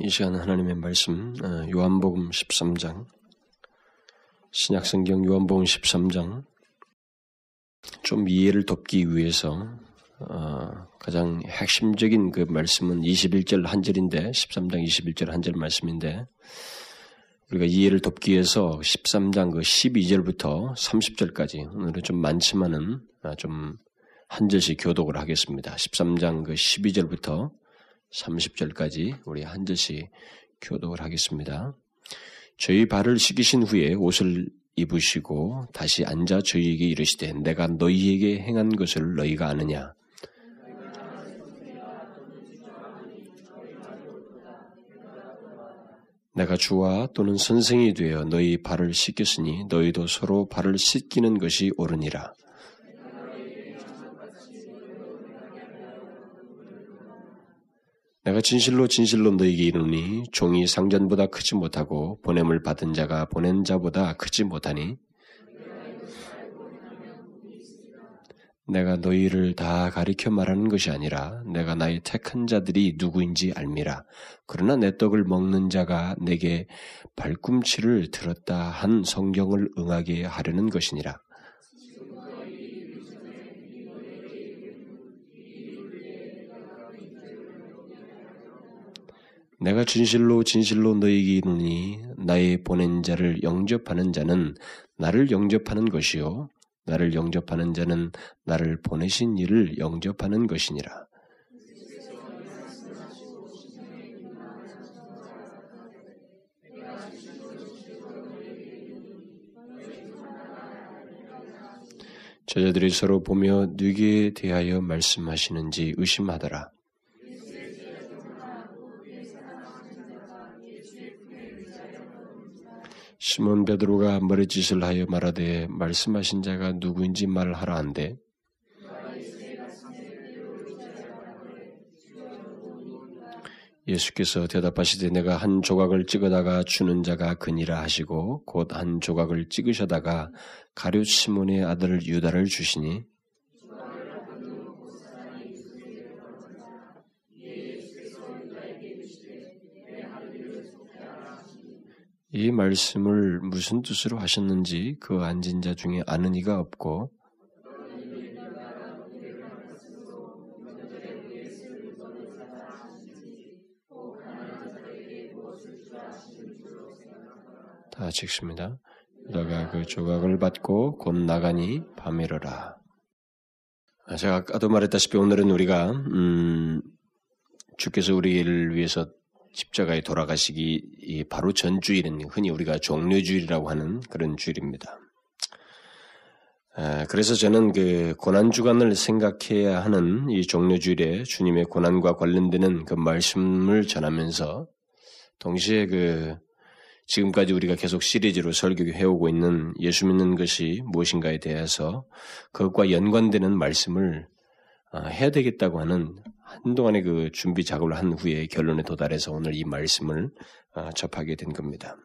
이 시간 하나님의 말씀 어, 요한복음 13장 신약성경 요한복음 13장 좀 이해를 돕기 위해서 어, 가장 핵심적인 그 말씀은 21절 한 절인데 13장 21절 한 절 말씀인데 우리가 이해를 돕기 위해서 13장 그 12절부터 30절까지 오늘은 좀 많지만은 아, 좀한 절씩 교독을 하겠습니다. 13장 그 12절부터 30절까지 우리 한 절씩 교독을 하겠습니다. 저희 발을 씻기신 후에 옷을 입으시고 다시 앉아 저희에게 이르시되 내가 너희에게 행한 것을 너희가 아느냐 내가 주와 또는 선생이 되어 너희 발을 씻겼으니 너희도 서로 발을 씻기는 것이 옳으니라. 내가 진실로 진실로 너희에게 이르니 종이 상전보다 크지 못하고 보냄을 받은 자가 보낸 자보다 크지 못하니 내가 너희를 다 가리켜 말하는 것이 아니라 내가 나의 택한 자들이 누구인지 알미라. 그러나 내 떡을 먹는 자가 내게 발꿈치를 들었다 한 성경을 응하게 하려는 것이니라. 내가 진실로 진실로 너희에게 이르니 나의 보낸 자를 영접하는 자는 나를 영접하는 것이요 나를 영접하는 자는 나를 보내신 이를 영접하는 것이니라. 저자들이 서로 보며 누구에 대하여 말씀하시는지 의심하더라. 시몬 베드로가 머리짓을 하여 말하되 말씀하신 자가 누구인지 말하라 한데. 예수께서 대답하시되 내가 한 조각을 찍어다가 주는 자가 그니라 하시고 곧 한 조각을 찍으셔다가 가룟 시몬의 아들 유다를 주시니 이 말씀을 무슨 뜻으로 하셨는지 그 앉은 자 중에 아는 이가 없고 다 찍습니다. 유다가 그 조각을 받고 곧 나가니 밤이러라. 아, 제가 아까도 말했다시피 오늘은 우리가 음, 주께서 우리를 위해서 십자가에 돌아가시기 바로 전 주일은 흔히 우리가 종료주일이라고 하는 그런 주일입니다. 아, 그래서 저는 그 고난 주간을 생각해야 하는 이 종료주일에 주님의 고난과 관련되는 그 말씀을 전하면서 동시에 그 지금까지 우리가 계속 시리즈로 설교해 오고 있는 예수 믿는 것이 무엇인가에 대해서 그것과 연관되는 말씀을 아, 해야 되겠다고 하는 한동안의 그 준비 작업을 한 후에 결론에 도달해서 오늘 이 말씀을 아, 접하게 된 겁니다.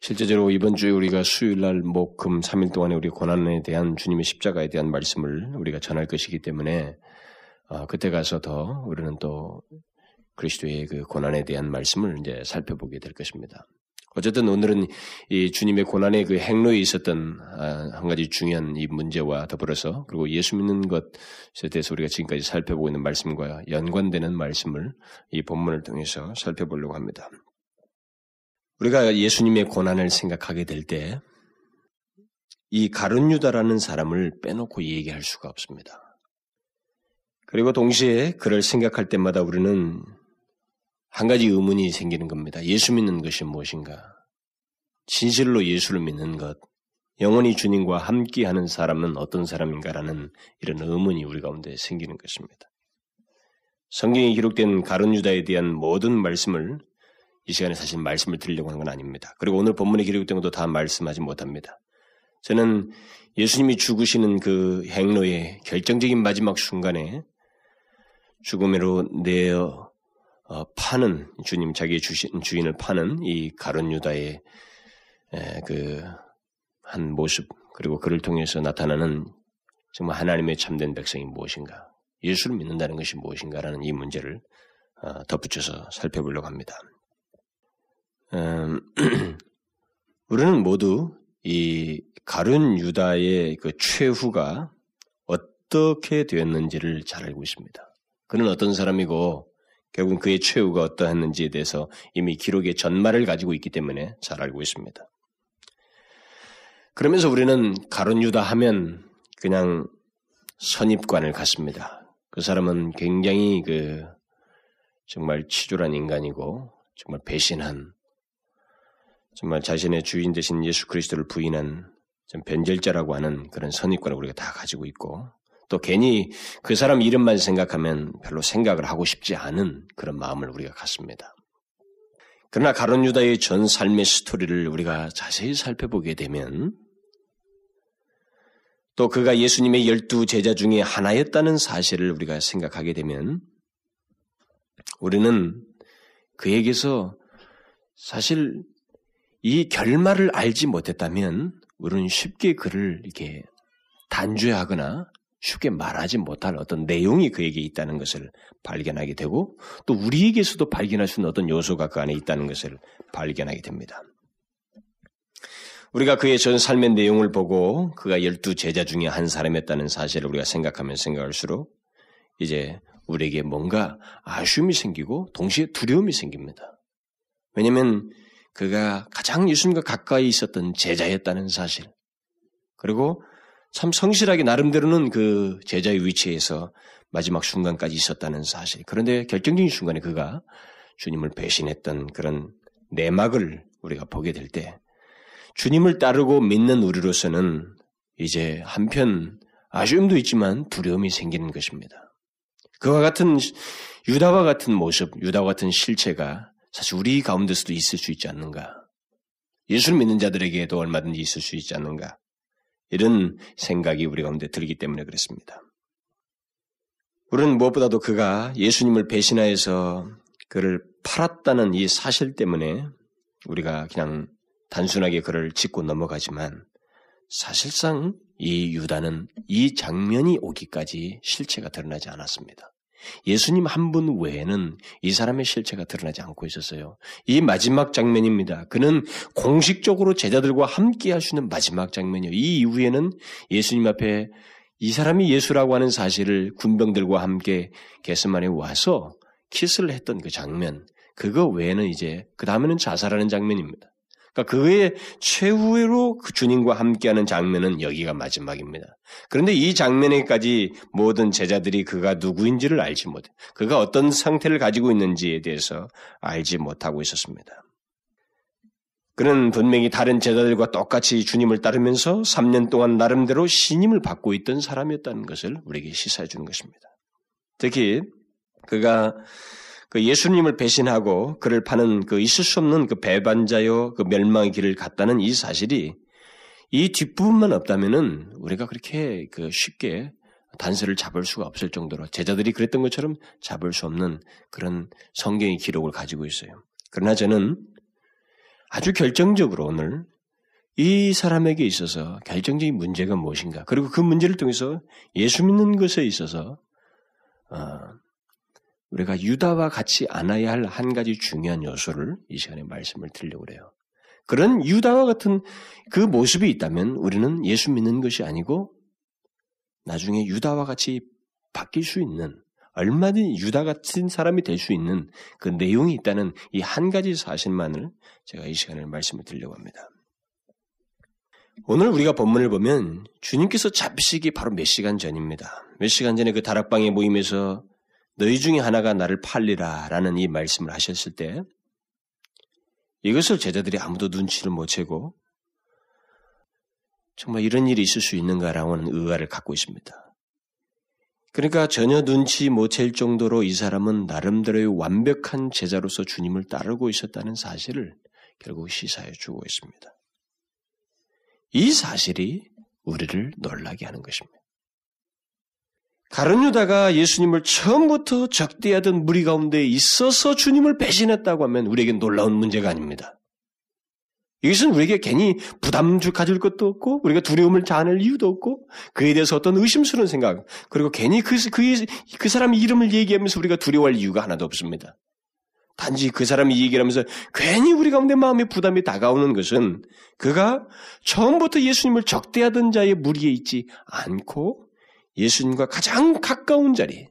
실제적으로 이번 주에 우리가 수요일 날, 목, 금 3일 동안에 우리 고난에 대한 주님의 십자가에 대한 말씀을 우리가 전할 것이기 때문에 아, 그때 가서 더 우리는 또 그리스도의 그 고난에 대한 말씀을 이제 살펴보게 될 것입니다. 어쨌든 오늘은 이 주님의 고난의 그 행로에 있었던 아, 한 가지 중요한 이 문제와 더불어서 그리고 예수 믿는 것에 대해서 우리가 지금까지 살펴보고 있는 말씀과 연관되는 말씀을 이 본문을 통해서 살펴보려고 합니다. 우리가 예수님의 고난을 생각하게 될 때 이 가룟 유다라는 사람을 빼놓고 얘기할 수가 없습니다. 그리고 동시에 그를 생각할 때마다 우리는 한 가지 의문이 생기는 겁니다. 예수 믿는 것이 무엇인가? 진실로 예수를 믿는 것, 영원히 주님과 함께하는 사람은 어떤 사람인가라는 이런 의문이 우리 가운데 생기는 것입니다. 성경에 기록된 가론 유다에 대한 모든 말씀을 이 시간에 사실 말씀을 드리려고 하는 건 아닙니다. 그리고 오늘 본문에 기록된 것도 다 말씀하지 못합니다. 저는 예수님이 죽으시는 그 행로의 결정적인 마지막 순간에 죽음으로 내어 어, 파는 주님 자기의 주신 주인을 파는 이 가론 유다의 그 한 모습 그리고 그를 통해서 나타나는 정말 하나님의 참된 백성이 무엇인가 예수를 믿는다는 것이 무엇인가라는 이 문제를 어, 덧붙여서 살펴보려고 합니다. 음, 우리는 모두 이 가룟 유다의 그 최후가 어떻게 되었는지를 잘 알고 있습니다. 그는 어떤 사람이고 결국 그의 최후가 어떠했는지에 대해서 이미 기록의 전말을 가지고 있기 때문에 잘 알고 있습니다. 그러면서 우리는 가론 유다 하면 그냥 선입관을 갖습니다. 그 사람은 굉장히 그 정말 치졸한 인간이고 정말 배신한 정말 자신의 주인 되신 예수 그리스도를 부인한 변절자라고 하는 그런 선입관을 우리가 다 가지고 있고 또 괜히 그 사람 이름만 생각하면 별로 생각을 하고 싶지 않은 그런 마음을 우리가 갖습니다. 그러나 가론 유다의 전 삶의 스토리를 우리가 자세히 살펴보게 되면 또 그가 예수님의 열두 제자 중에 하나였다는 사실을 우리가 생각하게 되면 우리는 그에게서 사실 이 결말을 알지 못했다면 우리는 쉽게 그를 이렇게 단죄하거나 쉽게 말하지 못할 어떤 내용이 그에게 있다는 것을 발견하게 되고 또 우리에게서도 발견할 수 있는 어떤 요소가 그 안에 있다는 것을 발견하게 됩니다. 우리가 그의 전 삶의 내용을 보고 그가 열두 제자 중에 한 사람이었다는 사실을 우리가 생각하면 생각할수록 이제 우리에게 뭔가 아쉬움이 생기고 동시에 두려움이 생깁니다. 왜냐하면 그가 가장 예수님과 가까이 있었던 제자였다는 사실 그리고 참 성실하게 나름대로는 그 제자의 위치에서 마지막 순간까지 있었다는 사실. 그런데 결정적인 순간에 그가 주님을 배신했던 그런 내막을 우리가 보게 될 때 주님을 따르고 믿는 우리로서는 이제 한편 아쉬움도 있지만 두려움이 생기는 것입니다. 그와 같은 유다와 같은 모습, 유다와 같은 실체가 사실 우리 가운데서도 있을 수 있지 않는가? 예수를 믿는 자들에게도 얼마든지 있을 수 있지 않는가? 이런 생각이 우리 가운데 들기 때문에 그렇습니다. 우리는 무엇보다도 그가 예수님을 배신하여서 그를 팔았다는 이 사실 때문에 우리가 그냥 단순하게 그를 짚고 넘어가지만 사실상 이 유다는 이 장면이 오기까지 실체가 드러나지 않았습니다. 예수님 한 분 외에는 이 사람의 실체가 드러나지 않고 있었어요. 이 마지막 장면입니다. 그는 공식적으로 제자들과 함께 할 수 있는 마지막 장면이에요. 이 이후에는 예수님 앞에 이 사람이 예수라고 하는 사실을 군병들과 함께 게스만에 와서 키스를 했던 그 장면, 그거 외에는 이제 그 다음에는 자살하는 장면입니다. 그러니까 그의 최후로 그 주님과 함께하는 장면은 여기가 마지막입니다. 그런데 이 장면에까지 모든 제자들이 그가 누구인지를 알지 못해, 그가 어떤 상태를 가지고 있는지에 대해서 알지 못하고 있었습니다. 그는 분명히 다른 제자들과 똑같이 주님을 따르면서 3년 동안 나름대로 신임을 받고 있던 사람이었다는 것을 우리에게 시사해 주는 것입니다. 특히 그가 그 예수님을 배신하고 그를 파는 그 있을 수 없는 그 배반자요 그 멸망의 길을 갔다는 이 사실이 이 뒷부분만 없다면은 우리가 그렇게 그 쉽게 단서를 잡을 수가 없을 정도로 제자들이 그랬던 것처럼 잡을 수 없는 그런 성경의 기록을 가지고 있어요. 그러나 저는 아주 결정적으로 오늘 이 사람에게 있어서 결정적인 문제가 무엇인가 그리고 그 문제를 통해서 예수 믿는 것에 있어서 어, 우리가 유다와 같이 안아야 할 한 가지 중요한 요소를 이 시간에 말씀을 드리려고 그래요. 그런 유다와 같은 그 모습이 있다면 우리는 예수 믿는 것이 아니고 나중에 유다와 같이 바뀔 수 있는 얼마든지 유다 같은 사람이 될 수 있는 그 내용이 있다는 이 한 가지 사실만을 제가 이 시간에 말씀을 드리려고 합니다. 오늘 우리가 본문을 보면 주님께서 잡히시기 바로 몇 시간 전입니다. 몇 시간 전에 그 다락방에 모임에서 너희 중에 하나가 나를 팔리라 라는 이 말씀을 하셨을 때 이것을 제자들이 아무도 눈치를 못 채고 정말 이런 일이 있을 수 있는가라는 의아를 갖고 있습니다. 그러니까 전혀 눈치 못 챌 정도로 이 사람은 나름대로의 완벽한 제자로서 주님을 따르고 있었다는 사실을 결국 시사해 주고 있습니다. 이 사실이 우리를 놀라게 하는 것입니다. 가룟 유다가 예수님을 처음부터 적대하던 무리 가운데 있어서 주님을 배신했다고 하면 우리에게 놀라운 문제가 아닙니다. 이것은 우리에게 괜히 부담 주 가질 것도 없고 우리가 두려움을 자아낼 이유도 없고 그에 대해서 어떤 의심스러운 생각 그리고 괜히 그, 그, 그 사람의 이름을 얘기하면서 우리가 두려워할 이유가 하나도 없습니다. 단지 그 사람이 이 얘기를 하면서 괜히 우리 가운데 마음의 부담이 다가오는 것은 그가 처음부터 예수님을 적대하던 자의 무리에 있지 않고 예수님과 가장 가까운 자리,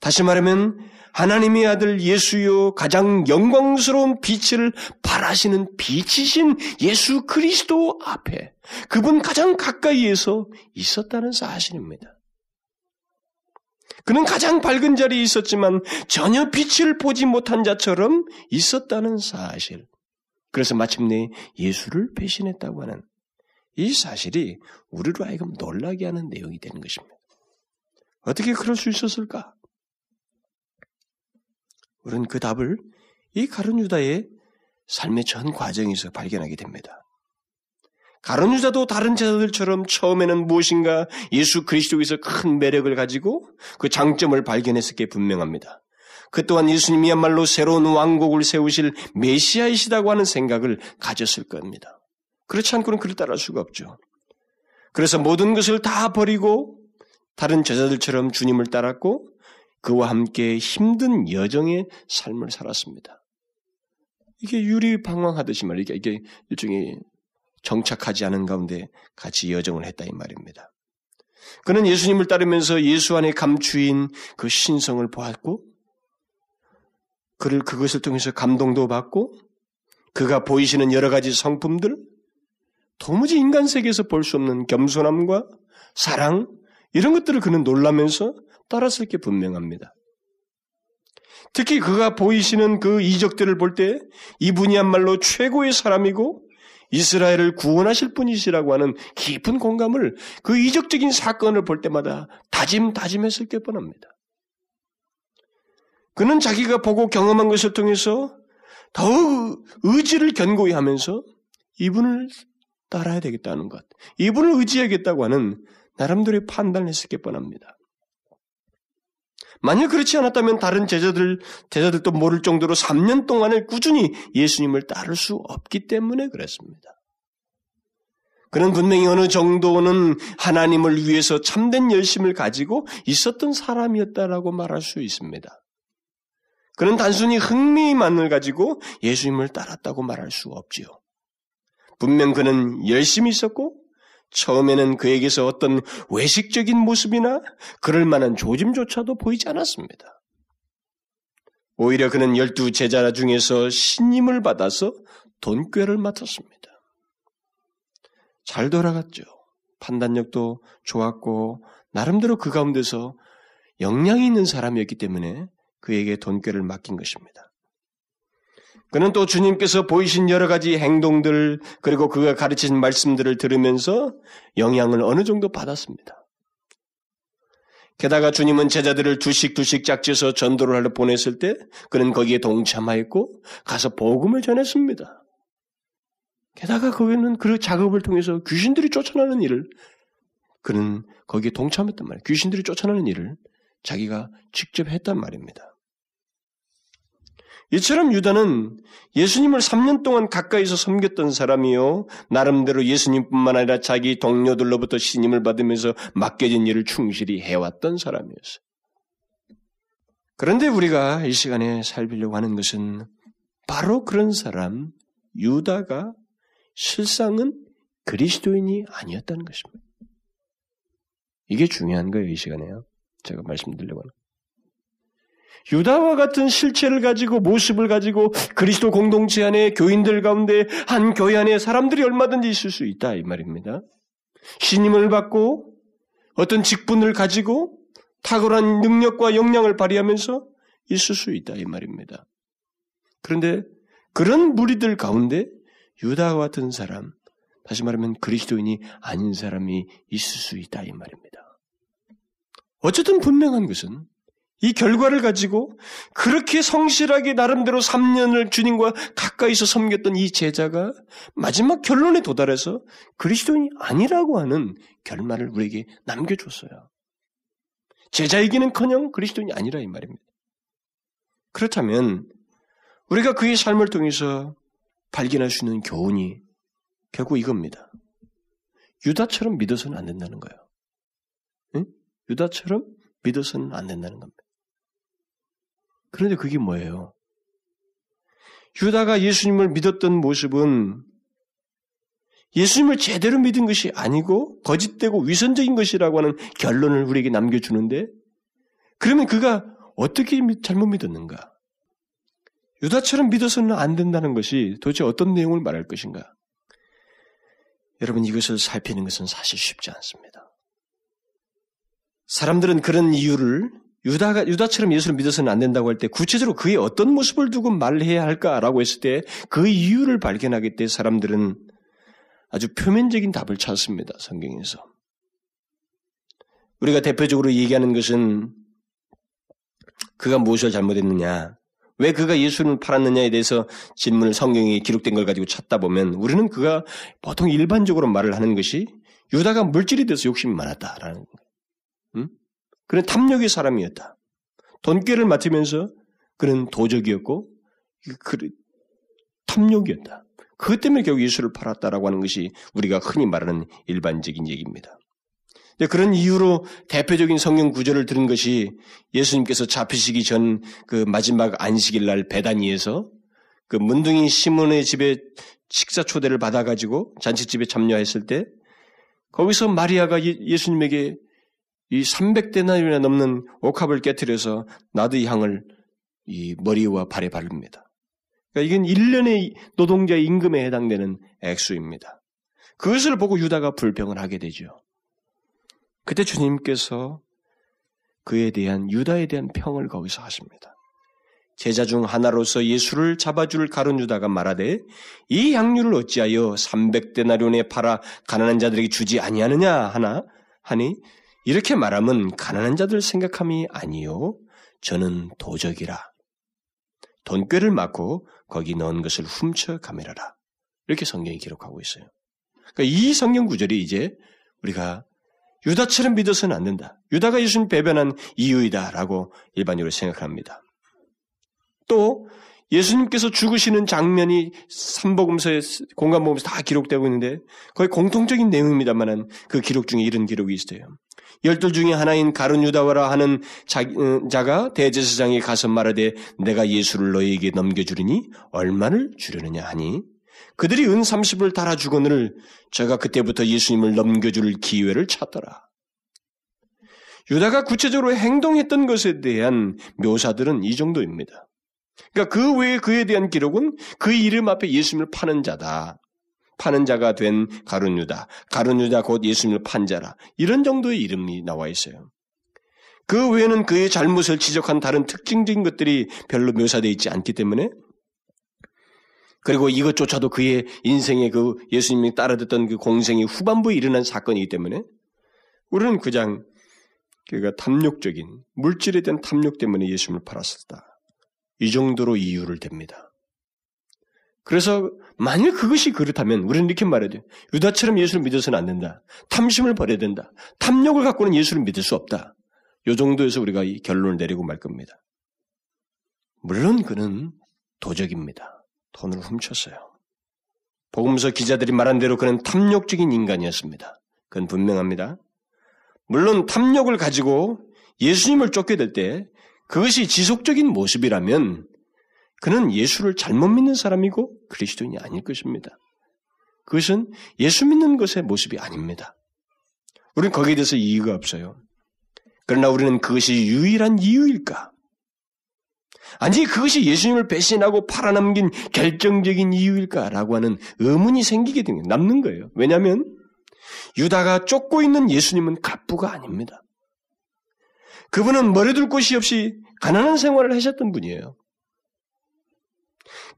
다시 말하면 하나님의 아들 예수요 가장 영광스러운 빛을 발하시는 빛이신 예수 그리스도 앞에 그분 가장 가까이에서 있었다는 사실입니다. 그는 가장 밝은 자리에 있었지만 전혀 빛을 보지 못한 자처럼 있었다는 사실. 그래서 마침내 예수를 배신했다고 하는 이 사실이 우리로 하여금 놀라게 하는 내용이 되는 것입니다. 어떻게 그럴 수 있었을까? 우리는 그 답을 이 가룟 유다의 삶의 전 과정에서 발견하게 됩니다. 가론 유다도 다른 제자들처럼 처음에는 무엇인가 예수 그리스도에서 큰 매력을 가지고 그 장점을 발견했을 게 분명합니다. 그 또한 예수님이야말로 새로운 왕국을 세우실 메시아이시다고 하는 생각을 가졌을 겁니다. 그렇지 않고는 그를 따라할 수가 없죠. 그래서 모든 것을 다 버리고 다른 제자들처럼 주님을 따랐고 그와 함께 힘든 여정의 삶을 살았습니다. 이게 유리방황하듯이 말이야. 이게 일종의 정착하지 않은 가운데 같이 여정을 했다 이 말입니다. 그는 예수님을 따르면서 예수 안에 감추인 그 신성을 보았고, 그를 그것을 통해서 감동도 받고, 그가 보이시는 여러 가지 성품들, 도무지 인간 세계에서 볼 수 없는 겸손함과 사랑, 이런 것들을 그는 놀라면서 따랐을 게 분명합니다. 특히 그가 보이시는 그 이적들을 볼 때 이분이야말로 최고의 사람이고 이스라엘을 구원하실 분이시라고 하는 깊은 공감을 그 이적적인 사건을 볼 때마다 다짐 다짐했을 게 뻔합니다. 그는 자기가 보고 경험한 것을 통해서 더욱 의지를 견고히 하면서 이분을 따라야 되겠다는 것, 이분을 의지하겠다고 하는 나름대로의 판단을 했을 게 뻔합니다. 만약 그렇지 않았다면 다른 제자들, 제자들도 모를 정도로 3년 동안을 꾸준히 예수님을 따를 수 없기 때문에 그랬습니다. 그는 분명히 어느 정도는 하나님을 위해서 참된 열심을 가지고 있었던 사람이었다라고 말할 수 있습니다. 그는 단순히 흥미만을 가지고 예수님을 따랐다고 말할 수 없지요. 분명 그는 열심히 있었고 처음에는 그에게서 어떤 외식적인 모습이나 그럴 만한 조짐조차도 보이지 않았습니다. 오히려 그는 열두 제자 중에서 신임을 받아서 돈꾀를 맡았습니다. 잘 돌아갔죠. 판단력도 좋았고 나름대로 그 가운데서 역량이 있는 사람이었기 때문에 그에게 돈꾀를 맡긴 것입니다. 그는 또 주님께서 보이신 여러 가지 행동들 그리고 그가 가르친 말씀들을 들으면서 영향을 어느 정도 받았습니다. 게다가 주님은 제자들을 두씩 두씩 짝지어서 전도를 하러 보냈을 때 그는 거기에 동참하였고 가서 복음을 전했습니다. 게다가 거기는 그 작업을 통해서 귀신들이 쫓아나는 일을 그는 거기에 동참했단 말이에요. 귀신들이 쫓아나는 일을 자기가 직접 했단 말입니다. 이처럼 유다는 예수님을 3년 동안 가까이서 섬겼던 사람이요. 나름대로 예수님뿐만 아니라 자기 동료들로부터 신임을 받으면서 맡겨진 일을 충실히 해왔던 사람이었어요. 그런데 우리가 이 시간에 살피려고 하는 것은 바로 그런 사람, 유다가 실상은 그리스도인이 아니었다는 것입니다. 이게 중요한 거예요, 이 시간에요. 제가 말씀드리려고 하는. 유다와 같은 실체를 가지고 모습을 가지고 그리스도 공동체 안에 교인들 가운데 한 교회 안에 사람들이 얼마든지 있을 수 있다 이 말입니다. 신임을 받고 어떤 직분을 가지고 탁월한 능력과 역량을 발휘하면서 있을 수 있다 이 말입니다. 그런데 그런 무리들 가운데 유다와 같은 사람, 다시 말하면 그리스도인이 아닌 사람이 있을 수 있다 이 말입니다. 어쨌든 분명한 것은 이 결과를 가지고 그렇게 성실하게 나름대로 3년을 주님과 가까이서 섬겼던 이 제자가 마지막 결론에 도달해서 그리스도인이 아니라고 하는 결말을 우리에게 남겨줬어요. 제자이기는커녕 그리스도인이 아니라 이 말입니다. 그렇다면 우리가 그의 삶을 통해서 발견할 수 있는 교훈이 결국 이겁니다. 유다처럼 믿어서는 안 된다는 거예요. 응? 유다처럼 믿어서는 안 된다는 겁니다. 그런데 그게 뭐예요? 유다가 예수님을 믿었던 모습은 예수님을 제대로 믿은 것이 아니고 거짓되고 위선적인 것이라고 하는 결론을 우리에게 남겨주는데 그러면 그가 어떻게 잘못 믿었는가? 유다처럼 믿어서는 안 된다는 것이 도대체 어떤 내용을 말할 것인가? 여러분 이것을 살피는 것은 사실 쉽지 않습니다. 사람들은 그런 이유를 유다가 유다처럼 예수를 믿어서는 안 된다고 할 때 구체적으로 그의 어떤 모습을 두고 말해야 할까라고 했을 때 그 이유를 발견하기 때 사람들은 아주 표면적인 답을 찾습니다. 성경에서. 우리가 대표적으로 얘기하는 것은 그가 무엇을 잘못했느냐, 왜 그가 예수를 팔았느냐에 대해서 질문을 성경에 기록된 걸 가지고 찾다 보면 우리는 그가 보통 일반적으로 말을 하는 것이 유다가 물질이 돼서 욕심이 많았다라는 거예요. 응? 그는 탐욕의 사람이었다. 돈꾀를 맡으면서 그는 도적이었고 그 탐욕이었다. 그것 때문에 결국 예수를 팔았다라고 하는 것이 우리가 흔히 말하는 일반적인 얘기입니다. 그런 이유로 대표적인 성경 구절을 들은 것이 예수님께서 잡히시기 전 그 마지막 안식일 날 배단위에서 그 문둥이 시몬의 집에 식사 초대를 받아가지고 잔치집에 참여했을 때 거기서 마리아가 예수님에게 이 300데나리나 넘는 옥합을 깨뜨려서 나드 향을 이 머리와 발에 바릅니다. 그러니까 이건 1년의 노동자 임금에 해당되는 액수입니다. 그것을 보고 유다가 불평을 하게 되죠. 그때 주님께서 그에 대한 유다에 대한 평을 거기서 하십니다. 제자 중 하나로서 예수를 잡아줄 가론 유다가 말하되 이 양류를 어찌하여 300데나리온에 팔아 가난한 자들에게 주지 아니하느냐 하나 하니 이렇게 말하면 가난한 자들 생각함이 아니요 저는 도적이라 돈꾀를 맞고 거기 넣은 것을 훔쳐 가매라라 이렇게 성경이 기록하고 있어요. 그러니까 이 성경 구절이 이제 우리가 유다처럼 믿어서는 안 된다. 유다가 예수님 배변한 이유이다라고 일반적으로 생각합니다. 또 예수님께서 죽으시는 장면이 삼복음서에 공간복음서 다 기록되고 있는데 거의 공통적인 내용입니다만은 그 기록 중에 이런 기록이 있어요. 열둘 중에 하나인 가룟 유다와라 하는 어, 자가 대제사장에 가서 말하되 내가 예수를 너희에게 넘겨주리니 얼마를 주려느냐 하니 그들이 은 30을 달아 주거늘 제가 그때부터 예수님을 넘겨줄 기회를 찾더라. 유다가 구체적으로 행동했던 것에 대한 묘사들은 이 정도입니다. 그러니까 그 외에 그에 대한 기록은 그 이름 앞에 예수님을 파는 자다. 파는 자가 된 가룟 유다. 가룟 유다 곧 예수님을 판 자라. 이런 정도의 이름이 나와 있어요. 그 외에는 그의 잘못을 지적한 다른 특징적인 것들이 별로 묘사되어 있지 않기 때문에 그리고 이것조차도 그의 인생의 그 예수님이 따라 듣던 그 공생의 후반부에 일어난 사건이기 때문에 우리는 그냥 그가 탐욕적인 물질에 대한 탐욕 때문에 예수님을 팔았었다. 이 정도로 이유를 댑니다. 그래서 만일 그것이 그렇다면 우리는 이렇게 말해야 돼요. 유다처럼 예수를 믿어서는 안 된다. 탐심을 버려야 된다. 탐욕을 갖고는 예수를 믿을 수 없다. 이 정도에서 우리가 이 결론을 내리고 말 겁니다. 물론 그는 도적입니다. 돈을 훔쳤어요. 복음서 기자들이 말한 대로 그는 탐욕적인 인간이었습니다. 그건 분명합니다. 물론 탐욕을 가지고 예수님을 쫓게 될 때 그것이 지속적인 모습이라면 그는 예수를 잘못 믿는 사람이고 그리스도인이 아닐 것입니다. 그것은 예수 믿는 것의 모습이 아닙니다. 우리는 거기에 대해서 이유가 없어요. 그러나 우리는 그것이 유일한 이유일까? 아니 그것이 예수님을 배신하고 팔아넘긴 결정적인 이유일까라고 하는 의문이 생기게 되는 남는 거예요. 왜냐하면 유다가 쫓고 있는 예수님은 갑부가 아닙니다. 그분은 머리둘 곳이 없이 가난한 생활을 하셨던 분이에요.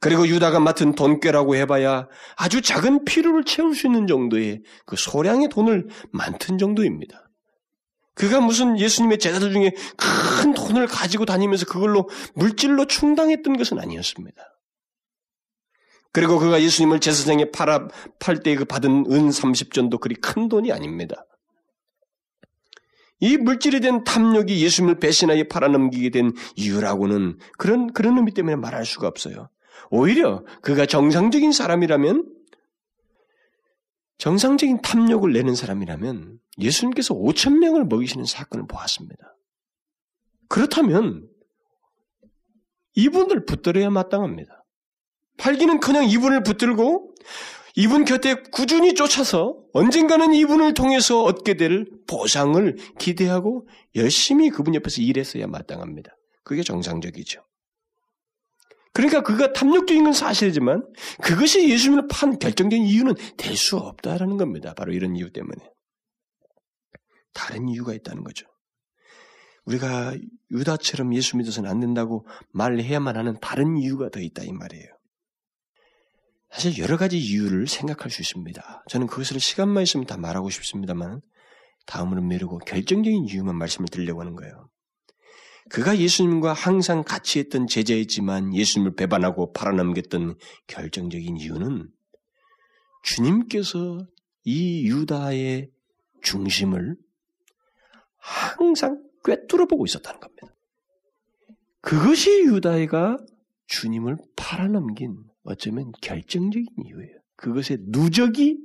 그리고 유다가 맡은 돈꾀라고 해봐야 아주 작은 필요를 채울 수 있는 정도의 그 소량의 돈을 많던 정도입니다. 그가 무슨 예수님의 제자들 중에 큰 돈을 가지고 다니면서 그걸로 물질로 충당했던 것은 아니었습니다. 그리고 그가 예수님을 제사장에 팔아, 팔 때 그 받은 은 30전도 그리 큰 돈이 아닙니다. 이 물질에 대한 탐욕이 예수님을 배신하여 팔아넘기게 된 이유라고는 그런, 그런 의미 때문에 말할 수가 없어요. 오히려 그가 정상적인 사람이라면 정상적인 탐욕을 내는 사람이라면 예수님께서 5천 명을 먹이시는 사건을 보았습니다. 그렇다면 이분을 붙들어야 마땅합니다. 팔기는 커녕 이분을 붙들고 이분 곁에 꾸준히 쫓아서 언젠가는 이분을 통해서 얻게 될 보상을 기대하고 열심히 그분 옆에서 일했어야 마땅합니다. 그게 정상적이죠. 그러니까 그가 탐욕적인 건 사실이지만 그것이 예수님을 판 결정적인 이유는 될 수 없다라는 겁니다. 바로 이런 이유 때문에. 다른 이유가 있다는 거죠. 우리가 유다처럼 예수 믿어서는 안 된다고 말해야만 하는 다른 이유가 더 있다 이 말이에요. 사실 여러 가지 이유를 생각할 수 있습니다. 저는 그것을 시간만 있으면 다 말하고 싶습니다만 다음으로 미루고 결정적인 이유만 말씀을 드리려고 하는 거예요. 그가 예수님과 항상 같이 했던 제자였지만 예수님을 배반하고 팔아넘겼던 결정적인 이유는 주님께서 이 유다의 중심을 항상 꿰뚫어 보고 있었다는 겁니다. 그것이 유다이가 주님을 팔아넘긴 어쩌면 결정적인 이유예요. 그것의 누적이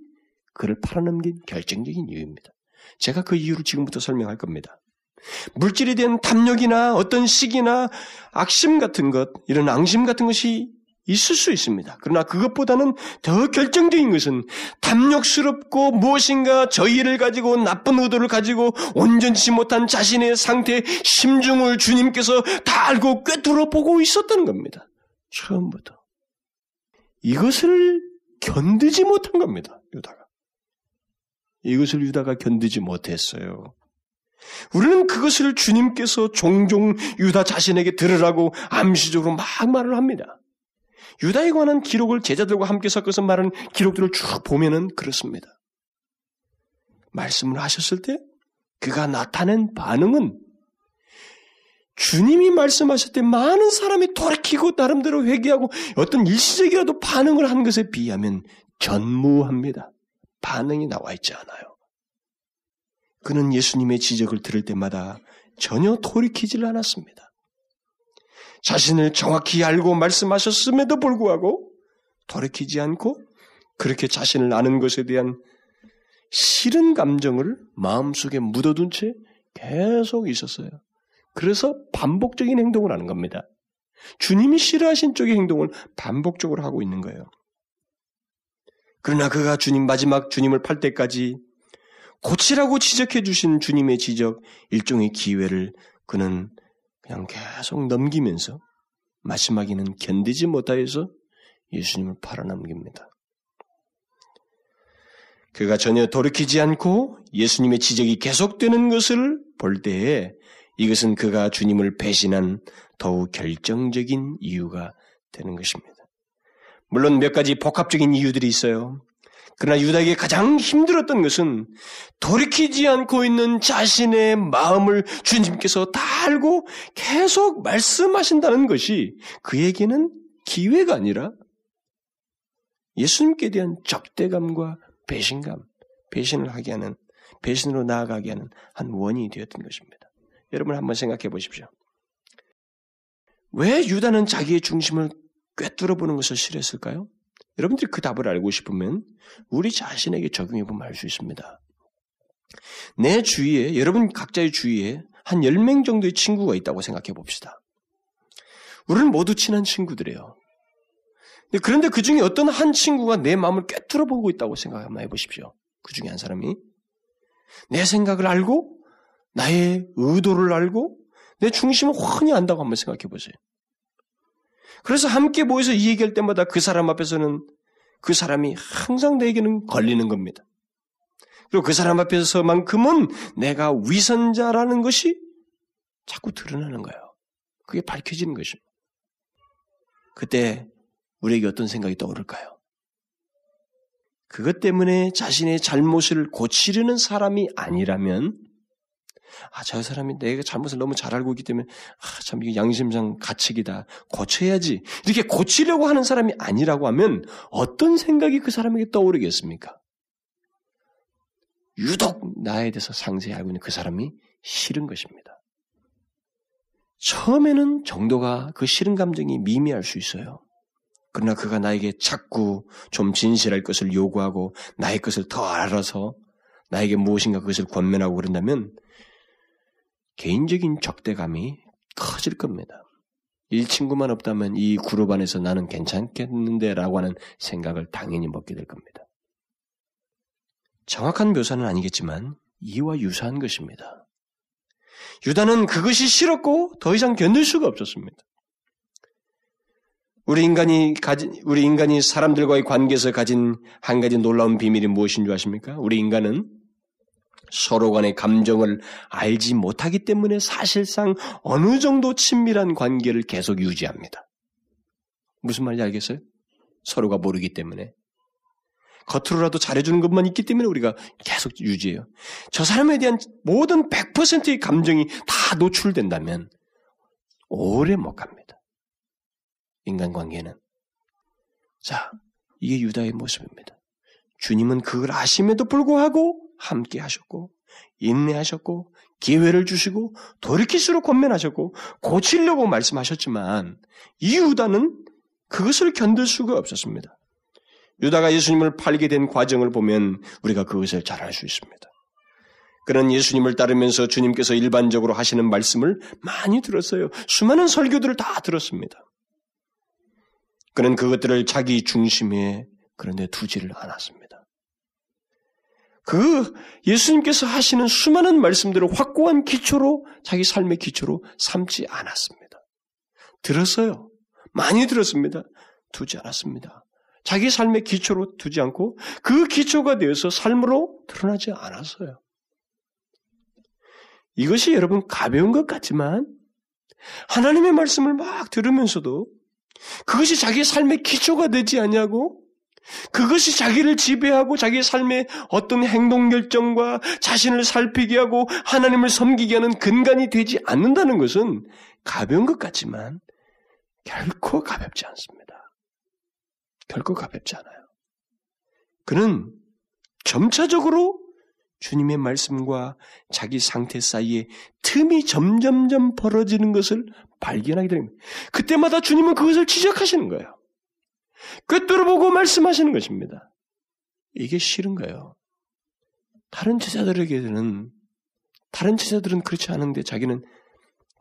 그를 팔아넘긴 결정적인 이유입니다. 제가 그 이유를 지금부터 설명할 겁니다. 물질에 대한 탐욕이나 어떤 시기나 악심 같은 것, 이런 앙심 같은 것이 있을 수 있습니다. 그러나 그것보다는 더 결정적인 것은 탐욕스럽고 무엇인가 저희를 가지고 나쁜 의도를 가지고 온전치 못한 자신의 상태, 심중을 주님께서 다 알고 꿰뚫어 보고 있었다는 겁니다. 처음부터. 이것을 견디지 못한 겁니다. 유다가. 이것을 유다가 견디지 못했어요. 우리는 그것을 주님께서 종종 유다 자신에게 들으라고 암시적으로 막 말을 합니다. 유다에 관한 기록을 제자들과 함께 섞어서 말하는 기록들을 쭉 보면은 그렇습니다. 말씀을 하셨을 때 그가 나타낸 반응은 주님이 말씀하실 때 많은 사람이 돌이키고 나름대로 회개하고 어떤 일시적이라도 반응을 한 것에 비하면 전무합니다. 반응이 나와 있지 않아요. 그는 예수님의 지적을 들을 때마다 전혀 돌이키질 않았습니다. 자신을 정확히 알고 말씀하셨음에도 불구하고 돌이키지 않고 그렇게 자신을 아는 것에 대한 싫은 감정을 마음속에 묻어둔 채 계속 있었어요. 그래서 반복적인 행동을 하는 겁니다. 주님이 싫어하신 쪽의 행동을 반복적으로 하고 있는 거예요. 그러나 그가 주님 마지막 주님을 팔 때까지 고치라고 지적해 주신 주님의 지적 일종의 기회를 그는 그냥 계속 넘기면서 마지막에는 견디지 못하여서 예수님을 팔아넘깁니다. 그가 전혀 돌이키지 않고 예수님의 지적이 계속되는 것을 볼 때에 이것은 그가 주님을 배신한 더욱 결정적인 이유가 되는 것입니다. 물론 몇 가지 복합적인 이유들이 있어요. 그러나 유다에게 가장 힘들었던 것은 돌이키지 않고 있는 자신의 마음을 주님께서 다 알고 계속 말씀하신다는 것이 그에게는 기회가 아니라 예수님께 대한 적대감과 배신감, 배신을 하게 하는, 배신으로 나아가게 하는 한 원인이 되었던 것입니다. 여러분 한번 생각해 보십시오. 왜 유다는 자기의 중심을 꿰뚫어 보는 것을 싫어했을까요? 여러분들이 그 답을 알고 싶으면 우리 자신에게 적용해 보면 알 수 있습니다. 내 주위에, 여러분 각자의 주위에 한 10명 정도의 친구가 있다고 생각해 봅시다. 우리는 모두 친한 친구들이에요. 그런데 그 중에 어떤 한 친구가 내 마음을 꿰뚫어 보고 있다고 생각 한번 해보십시오. 그 중에 한 사람이. 내 생각을 알고, 나의 의도를 알고, 내 중심을 훤히 안다고 한번 생각해 보세요. 그래서 함께 모여서 이 얘기할 때마다 그 사람 앞에서는 그 사람이 항상 내게는 걸리는 겁니다. 그리고 그 사람 앞에서만큼은 내가 위선자라는 것이 자꾸 드러나는 거예요. 그게 밝혀지는 것입니다. 그때 우리에게 어떤 생각이 떠오를까요? 그것 때문에 자신의 잘못을 고치려는 사람이 아니라면 아, 저 사람이 내가 잘못을 너무 잘 알고 있기 때문에, 아, 참, 이게 양심상 가책이다. 고쳐야지. 이렇게 고치려고 하는 사람이 아니라고 하면 어떤 생각이 그 사람에게 떠오르겠습니까? 유독 나에 대해서 상세히 알고 있는 그 사람이 싫은 것입니다. 처음에는 정도가 그 싫은 감정이 미미할 수 있어요. 그러나 그가 나에게 자꾸 좀 진실할 것을 요구하고 나의 것을 더 알아서 나에게 무엇인가 그것을 권면하고 그런다면 개인적인 적대감이 커질 겁니다. 이 친구만 없다면 이 그룹 안에서 나는 괜찮겠는데 라고 하는 생각을 당연히 먹게 될 겁니다. 정확한 묘사는 아니겠지만 이와 유사한 것입니다. 유다는 그것이 싫었고 더 이상 견딜 수가 없었습니다. 우리 인간이 가진 우리 인간이 사람들과의 관계에서 가진 한 가지 놀라운 비밀이 무엇인 줄 아십니까? 우리 인간은 서로 간의 감정을 알지 못하기 때문에 사실상 어느 정도 친밀한 관계를 계속 유지합니다. 무슨 말인지 알겠어요? 서로가 모르기 때문에. 겉으로라도 잘해주는 것만 있기 때문에 우리가 계속 유지해요. 저 사람에 대한 모든 100%의 감정이 다 노출된다면 오래 못 갑니다. 인간관계는. 자, 이게 유다의 모습입니다. 주님은 그걸 아심에도 불구하고 함께 하셨고, 인내하셨고, 기회를 주시고, 돌이킬수록 권면하셨고, 고치려고 말씀하셨지만, 이 유다는 그것을 견딜 수가 없었습니다. 유다가 예수님을 팔게 된 과정을 보면 우리가 그것을 잘 알 수 있습니다. 그런 예수님을 따르면서 주님께서 일반적으로 하시는 말씀을 많이 들었어요. 수많은 설교들을 다 들었습니다. 그는 그것들을 자기 중심에 그런데 두지를 않았습니다. 그 예수님께서 하시는 수많은 말씀들을 확고한 기초로 자기 삶의 기초로 삼지 않았습니다. 들었어요. 많이 들었습니다. 두지 않았습니다. 자기 삶의 기초로 두지 않고 그 기초가 되어서 삶으로 드러나지 않았어요. 이것이 여러분 가벼운 것 같지만 하나님의 말씀을 막 들으면서도 그것이 자기 삶의 기초가 되지 않냐고 그것이 자기를 지배하고 자기 삶의 어떤 행동 결정과 자신을 살피게 하고 하나님을 섬기게 하는 근간이 되지 않는다는 것은 가벼운 것 같지만 결코 가볍지 않습니다. 결코 가볍지 않아요. 그는 점차적으로 주님의 말씀과 자기 상태 사이에 틈이 점점점 벌어지는 것을 발견하게 됩니다. 그때마다 주님은 그것을 지적하시는 거예요. 꿰뚫어보고 말씀하시는 것입니다. 이게 싫은 거예요. 다른 제자들에게는 다른 제자들은 그렇지 않은데 자기는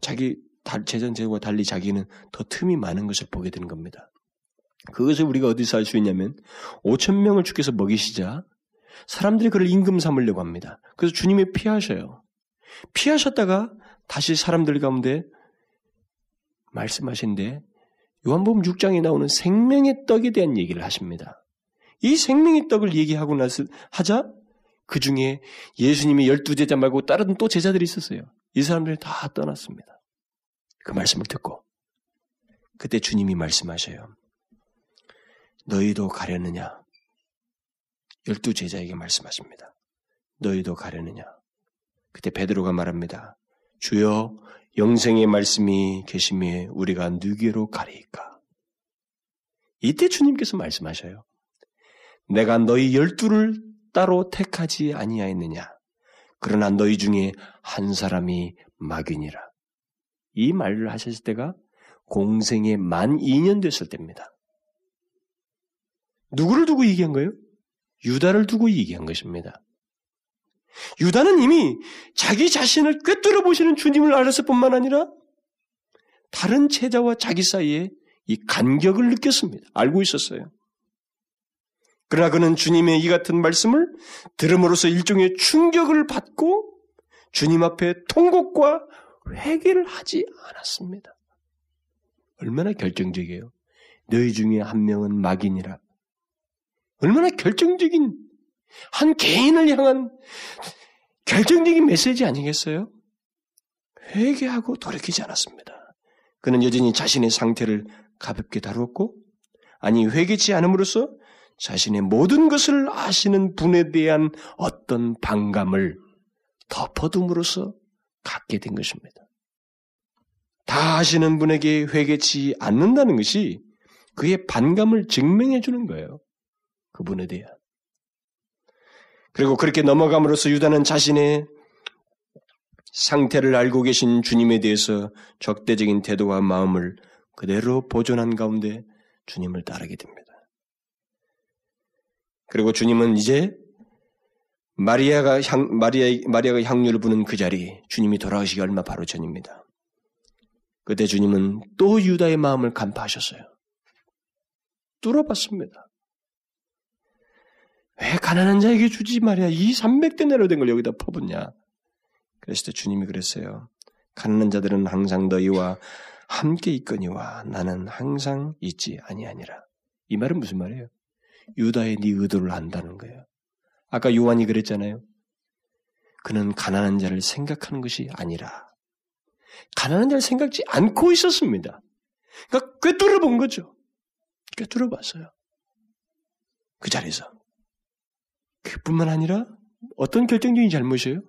자기 제자들과 달리 자기는 더 틈이 많은 것을 보게 되는 겁니다. 그것을 우리가 어디서 알 수 있냐면 5천 명을 주께서 먹이시자 사람들이 그를 임금 삼으려고 합니다. 그래서 주님이 피하셔요. 피하셨다가 다시 사람들 가운데 말씀하신데 요한복음 6장에 나오는 생명의 떡에 대한 얘기를 하십니다. 이 생명의 떡을 얘기하고 나서 하자 그 중에 예수님이 열두 제자 말고 다른 또 제자들이 있었어요. 이 사람들이 다 떠났습니다. 그 말씀을 듣고 그때 주님이 말씀하셔요. 너희도 가려느냐? 열두 제자에게 말씀하십니다. 너희도 가려느냐? 그때 베드로가 말합니다. 주여 영생의 말씀이 계심에 우리가 누게로 가리까? 이때 주님께서 말씀하셔요. 내가 너희 열두를 따로 택하지 아니하였느냐? 그러나 너희 중에 한 사람이 마귀니라. 이 말을 하셨을 때가 공생의 만 2년 됐을 때입니다. 누구를 두고 얘기한 거예요? 유다를 두고 얘기한 것입니다. 유다는 이미 자기 자신을 꿰뚫어 보시는 주님을 알았을 뿐만 아니라 다른 제자와 자기 사이에 이 간격을 느꼈습니다. 알고 있었어요. 그러나 그는 주님의 이 같은 말씀을 들음으로써 일종의 충격을 받고 주님 앞에 통곡과 회개를 하지 않았습니다. 얼마나 결정적이에요. 너희 중에 한 명은 막인이라. 얼마나 결정적인 한 개인을 향한 결정적인 메시지 아니겠어요? 회개하고 돌이키지 않았습니다. 그는 여전히 자신의 상태를 가볍게 다루었고, 아니, 회개치 않음으로써 자신의 모든 것을 아시는 분에 대한 어떤 반감을 덮어둠으로써 갖게 된 것입니다. 다 아시는 분에게 회개치 않는다는 것이 그의 반감을 증명해 주는 거예요. 그분에 대한. 그리고 그렇게 넘어감으로써 유다는 자신의 상태를 알고 계신 주님에 대해서 적대적인 태도와 마음을 그대로 보존한 가운데 주님을 따르게 됩니다. 그리고 주님은 이제 마리아가 향, 마리아, 마리아가 향유를 부는 그 자리, 주님이 돌아가시기 얼마 바로 전입니다. 그때 주님은 또 유다의 마음을 간파하셨어요. 뚫어봤습니다. 왜 가난한 자에게 주지 말이야. 이 300대 내로 된 걸 여기다 퍼붓냐. 그랬을 때 주님이 그랬어요. 가난한 자들은 항상 너희와 함께 있거니와 나는 항상 있지 아니하니라. 이 말은 무슨 말이에요? 유다의 네 의도를 안다는 거예요. 아까 요한이 그랬잖아요. 그는 가난한 자를 생각하는 것이 아니라 가난한 자를 생각지 않고 있었습니다. 그러니까 꿰뚫어 본 거죠. 꿰뚫어 봤어요. 그 자리에서. 그뿐만 아니라 어떤 결정적인 잘못이에요?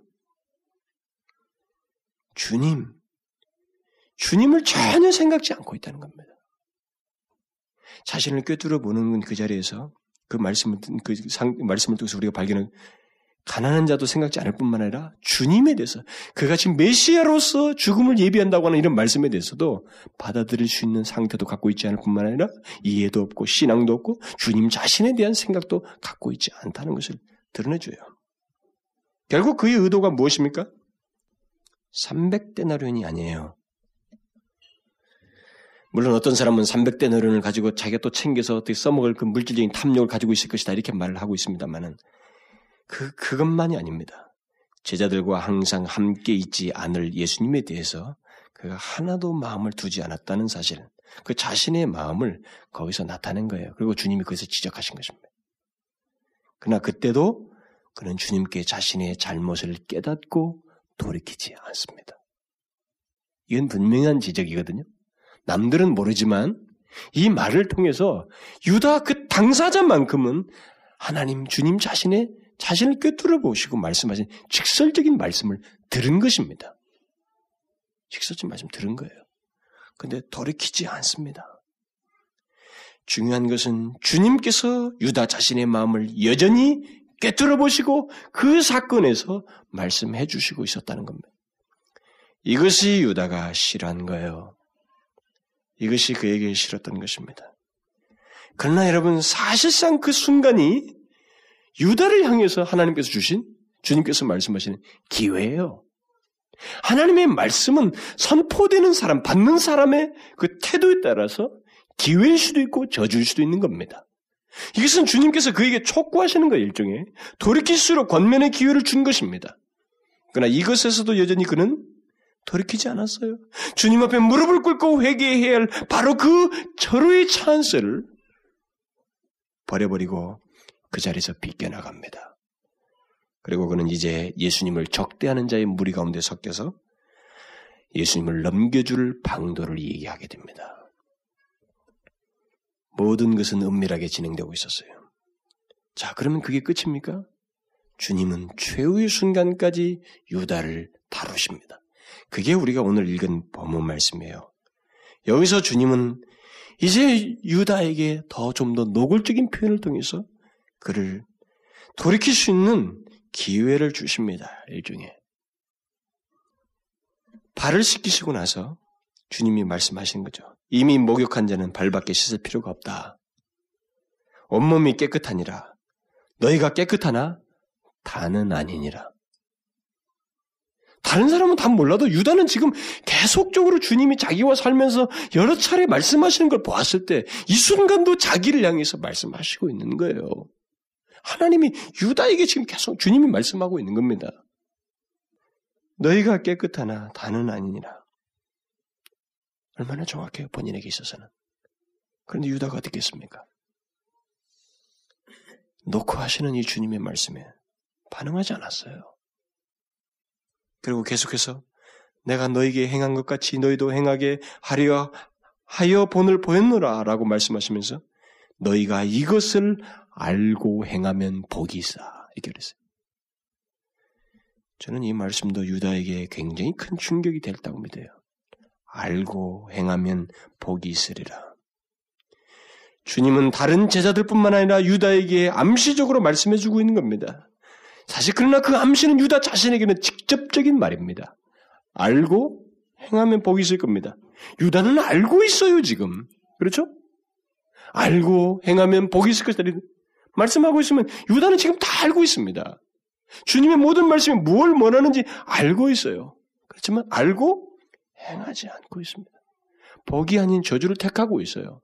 주님, 주님을 전혀 생각지 않고 있다는 겁니다. 자신을 꿰뚫어 보는 그 자리에서 그 말씀을 그 상, 말씀을 통해서 우리가 발견한 가난한 자도 생각지 않을 뿐만 아니라 주님에 대해서 그가 지금 메시아로서 죽음을 예비한다고 하는 이런 말씀에 대해서도 받아들일 수 있는 상태도 갖고 있지 않을 뿐만 아니라 이해도 없고 신앙도 없고 주님 자신에 대한 생각도 갖고 있지 않다는 것을 드러내줘요. 결국 그의 의도가 무엇입니까? 300데나리온이 아니에요. 물론 어떤 사람은 300데나리온을 가지고 자기가 또 챙겨서 어떻게 써먹을 그 물질적인 탐욕을 가지고 있을 것이다 이렇게 말을 하고 있습니다만은 그 그것만이 아닙니다. 제자들과 항상 함께 있지 않을 예수님에 대해서 그가 하나도 마음을 두지 않았다는 사실, 그 자신의 마음을 거기서 나타낸 거예요. 그리고 주님이 거기서 지적하신 것입니다. 그러나 그때도 그는 주님께 자신의 잘못을 깨닫고 돌이키지 않습니다. 이건 분명한 지적이거든요. 남들은 모르지만 이 말을 통해서 유다 그 당사자만큼은 하나님 주님 자신의 자신을 꿰뚫어 보시고 말씀하신 직설적인 말씀을 들은 것입니다. 직설적인 말씀 들은 거예요. 근데 돌이키지 않습니다. 중요한 것은 주님께서 유다 자신의 마음을 여전히 꿰뚫어 보시고 그 사건에서 말씀해 주시고 있었다는 겁니다. 이것이 유다가 싫어한 거예요. 이것이 그에게 싫었던 것입니다. 그러나 여러분 사실상 그 순간이 유다를 향해서 하나님께서 주신 주님께서 말씀하시는 기회예요. 하나님의 말씀은 선포되는 사람, 받는 사람의 그 태도에 따라서 기회일 수도 있고 저주일 수도 있는 겁니다. 이것은 주님께서 그에게 촉구하시는 거예요, 일종의. 돌이킬수록 권면의 기회를 준 것입니다. 그러나 이것에서도 여전히 그는 돌이키지 않았어요. 주님 앞에 무릎을 꿇고 회개해야 할 바로 그 절호의 찬스를 버려버리고 그 자리에서 빗겨나갑니다. 그리고 그는 이제 예수님을 적대하는 자의 무리 가운데 섞여서 예수님을 넘겨줄 방도를 얘기하게 됩니다. 모든 것은 은밀하게 진행되고 있었어요. 자, 그러면 그게 끝입니까? 주님은 최후의 순간까지 유다를 다루십니다. 그게 우리가 오늘 읽은 본문 말씀이에요. 여기서 주님은 이제 유다에게 더 좀더 노골적인 표현을 통해서 그를 돌이킬 수 있는 기회를 주십니다. 일종의. 발을 씻기시고 나서 주님이 말씀하신 거죠. 이미 목욕한 자는 발밖에 씻을 필요가 없다. 온몸이 깨끗하니라. 너희가 깨끗하나? 다는 아니니라. 다른 사람은 다 몰라도 유다는 지금 계속적으로 주님이 자기와 살면서 여러 차례 말씀하시는 걸 보았을 때 이 순간도 자기를 향해서 말씀하시고 있는 거예요. 하나님이 유다에게 지금 계속 주님이 말씀하고 있는 겁니다. 너희가 깨끗하나 다는 아니니라. 얼마나 정확해요, 본인에게 있어서는. 그런데 유다가 했습니까? 놓고 하시는 이 주님의 말씀에 반응하지 않았어요. 그리고 계속해서 내가 너에게 행한 것 같이 너희도 행하게 하려 하여 본을 보였노라 라고 말씀하시면서 너희가 이것을 알고 행하면 복이 있어. 이렇게 그랬어요. 저는 이 말씀도 유다에게 굉장히 큰 충격이 됐다고 믿어요. 알고 행하면 복이 있으리라. 주님은 다른 제자들뿐만 아니라 유다에게 암시적으로 말씀해 주고 있는 겁니다. 사실 그러나 그 암시는 유다 자신에게는 직접적인 말입니다. 알고 행하면 복이 있을 겁니다. 유다는 알고 있어요, 지금. 그렇죠? 알고 행하면 복이 있을 것이다. 말씀하고 있으면 유다는 지금 다 알고 있습니다. 주님의 모든 말씀이 무엇을 원하는지 알고 있어요. 그렇지만 알고 행하지 않고 있습니다. 복이 아닌 저주를 택하고 있어요.